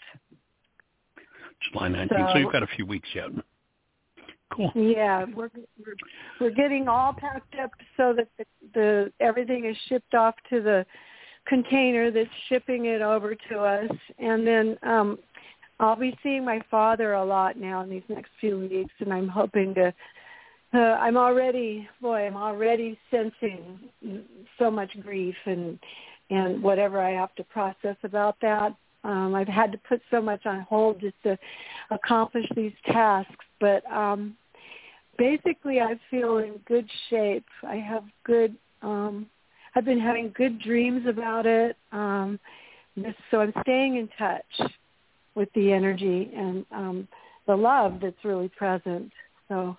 July 19th. So, so you've got a few weeks yet. Cool. Yeah, we're we're, we're getting all packed up so that the, the everything is shipped off to the container that's shipping it over to us, and then um, I'll be seeing my father a lot now in these next few weeks, and I'm hoping to. Uh, I'm already, boy, I'm already sensing so much grief and and whatever I have to process about that. Um, I've had to put so much on hold just to accomplish these tasks, but um, basically I feel in good shape. I have good um I've been having good dreams about it. Um this, so I'm staying in touch with the energy and um the love that's really present. So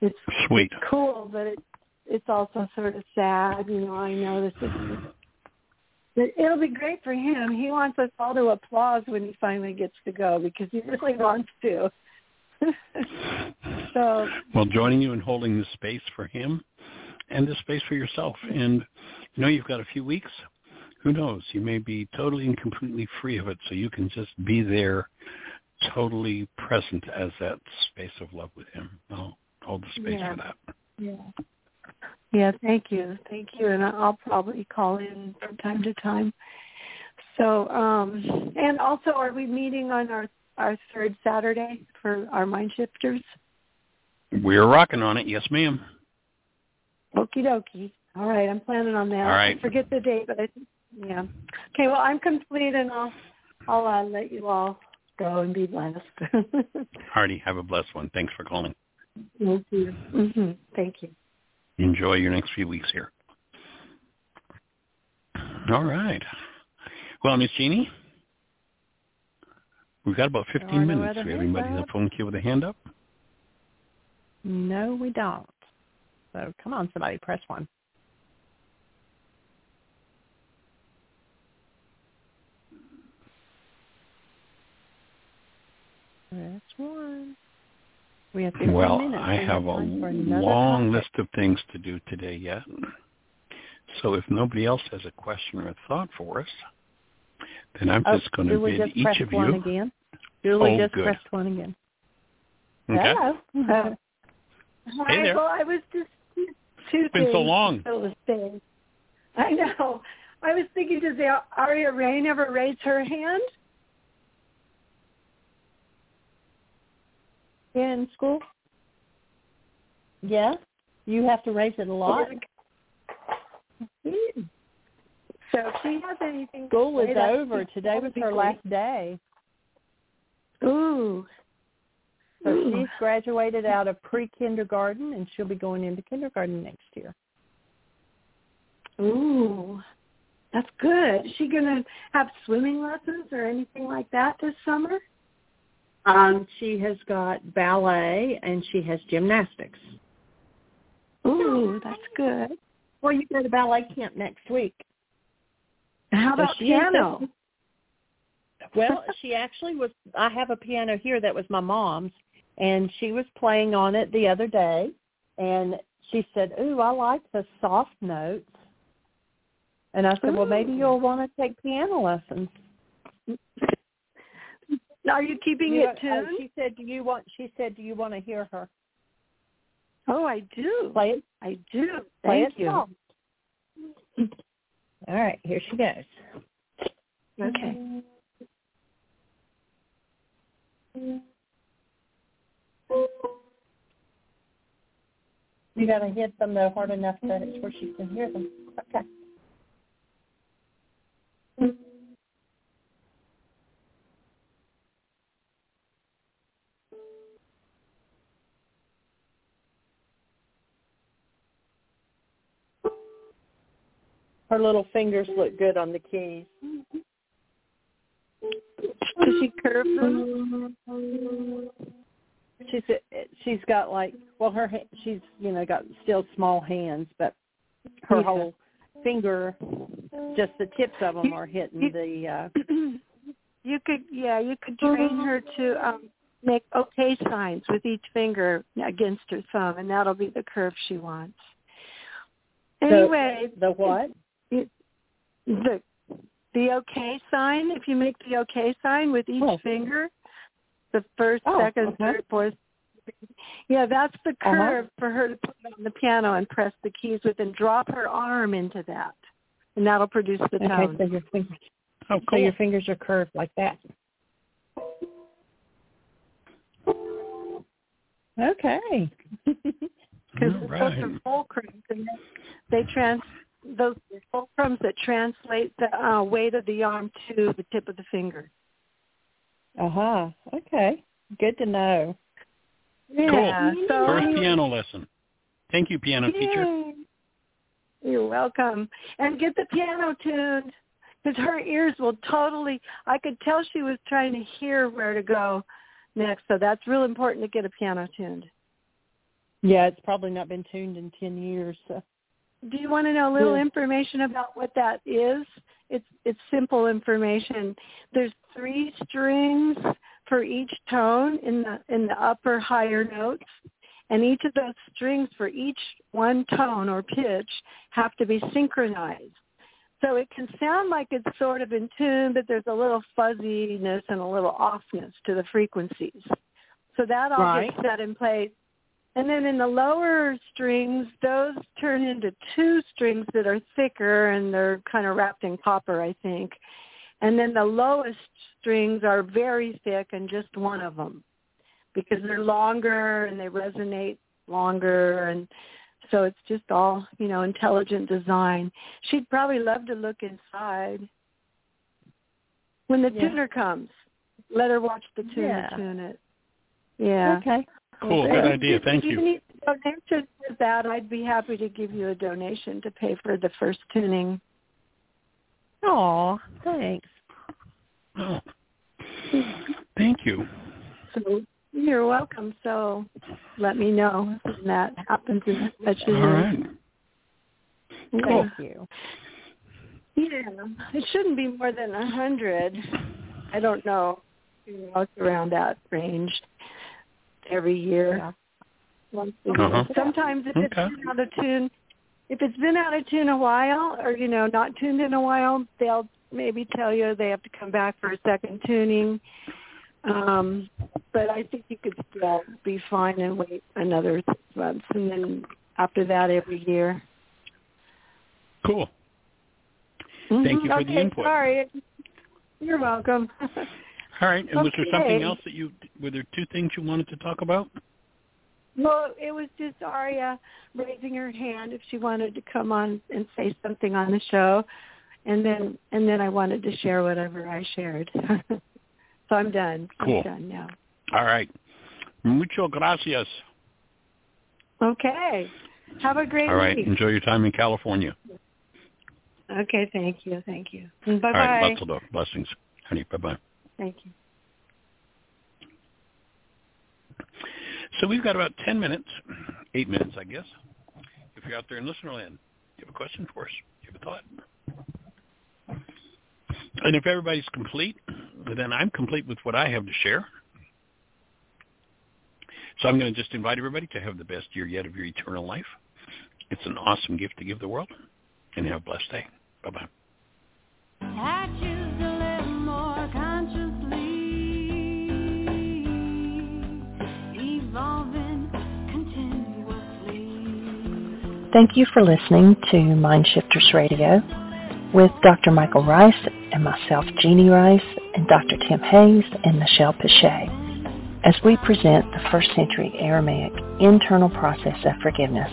it's sweet. It's cool, but it it's also sort of sad, you know, I know this is it'll be great for him. He wants us all to applaud when he finally gets to go because he really wants to. so well, joining you and holding the space for him and the space for yourself, and you know you've got a few weeks. Who knows? You may be totally and completely free of it, so you can just be there, totally present as that space of love with him. I'll hold the space yeah. for that. Yeah. Yeah, thank you. Thank you. And I'll probably call in from time to time. So, um and also are we meeting on our our third Saturday for our mind shifters? We're rocking on it. Yes, ma'am. Okie dokie. All right, I'm planning on that. All right. I forget the date, but I yeah. Okay, well, I'm complete, and I'll I'll uh, let you all go and be blessed. Hardy, have a blessed one. Thanks for calling. Thank you. Mm-hmm. Thank you. Enjoy your next few weeks here. All right. Well, Miss Jeanie, we've got about 15 minutes. We have anybody in the phone queue with a hand up? No, we don't. So come on, somebody, press one. Press one. We have well, minutes. I have a long list of things to do today yet. So if nobody else has a question or a thought for us, then I'm oh, just going to bid each of you. Again? Julie oh, just good. pressed one again. Okay. Hello. Hey there. Well, I was just two It's been so long. I was saying. I know. I was thinking, does Aria Rain ever raise her hand? In school? Yeah. You have to raise it a lot. So if she has anything, School is over. Today was her last day. Ooh. So Ooh. she's graduated out of pre-kindergarten, and she'll be going into kindergarten next year. Ooh, that's good. Is she gonna have swimming lessons or anything like that this summer? Um, she has got ballet and she has gymnastics. Ooh, that's good. Well, you go to ballet camp next week. How about she- piano? Well, she actually was. I have a piano here that was my mom's, and she was playing on it the other day, and she said, "Ooh, I like the soft notes." And I said, "Well, maybe you'll want to take piano lessons." Are you keeping You- it uh, tuned? she said, "Do you want?" She said, "Do you want to hear her Oh, I do. play it?" I do. Play Thank you. All right, here she goes. Okay. You got to hit them though hard enough that it's where she can hear them. Okay. Her little fingers look good on the keys. Does she curve them? She's she's got like well her ha- she's you know got still small hands but her Yeah. whole finger just the tips of them are hitting you- the uh you could, yeah, you could train her to um make okay signs with each finger against her thumb, and that'll be the curve she wants. Anyway, the what? The the okay sign. If you make the okay sign with each Oh. finger, the first, Oh, second, okay. third, fourth. Yeah, that's the Uh-huh. curve for her to put on the piano and press the keys with, and drop her arm into that, and that'll produce the Okay, tone. so your fingers Oh, so your fingers are curved like that. Okay. because All those right. are fulcrums, and they, they trans those fulcrums that translate the uh, weight of the arm to the tip of the finger. Uh huh. Okay. Good to know. Yeah. So First piano lesson. Thank you, piano teacher. You're welcome. And get the piano tuned because her ears will totally. I could tell she was trying to hear where to go next. So that's real important to get a piano tuned. Yeah, it's probably not been tuned in ten years. So. Do you want to know a little Yeah. information about what that is? It's it's simple information. There's three strings for each tone in the in the upper higher notes, and each of those strings for each one tone or pitch have to be synchronized. So it can sound like it's sort of in tune, but there's a little fuzziness and a little offness to the frequencies. So that all Right. gets set in place. And then in the lower strings, those turn into two strings that are thicker and they're kind of wrapped in copper, I think. And then the lowest strings are very thick and just one of them because they're longer and they resonate longer and so it's just all, you know, intelligent design. She'd probably love to look inside. When the Yeah. tuner comes, let her watch the tuner Yeah. tune it. Yeah. Okay. Cool. Good you- idea. if Thank you If you. need a donation for that, I'd be happy to give you a donation to pay for the first tuning. Oh, thanks. Oh. Thank you. So you're welcome. So let me know when that happens and let you All know. right. Yeah. Thank you. Yeah, it shouldn't be more than a hundred. I don't know. You know, it's around that range every year. Yeah. Once a Uh-huh. year. Sometimes if it's been out of tune, if it's been out of tune a while, or you know, not tuned in a while, they'll maybe tell you they have to come back for a second tuning. Um, but I think you could still be fine and wait another six months, and then after that, every year. Cool. Thank you for okay, the input. Sorry. You're welcome. All right. And was there something else that you were there two things you wanted to talk about? well, it was just Aria raising her hand if she wanted to come on and say something on the show, and then and then I wanted to share whatever I shared. so I'm done. Cool. I'm done now. All right. Mucho gracias. Okay. Have a great All right. week. Enjoy your time in California. Okay. Thank you. Thank you. Bye bye. All right. Lots of. Blessings. Honey, bye-bye. Thank you. So we've got about 10 minutes, 8 minutes, I guess. If you're out there in listener land, you have a question for us, you have a thought. And if everybody's complete, then I'm complete with what I have to share. So I'm going to just invite everybody to have the best year yet of your eternal life. It's an awesome gift to give the world. And have a blessed day. Bye-bye. Thank you for listening to Mind Shifters Radio with Dr. Michael Ryce and myself, Jeanie Ryce, and Dr. Tim Hayes and Michelle Pichet as we present the first century Aramaic internal process of forgiveness.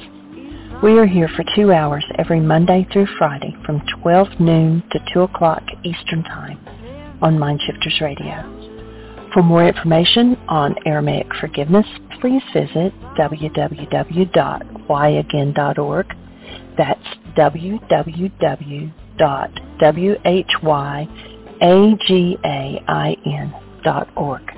We are here for two hours every Monday through Friday from 12 noon to 2 o'clock Eastern Time on Mind Shifters Radio. For more information on Aramaic forgiveness, please visit www.whyagain.org. That's www.whyagain.org.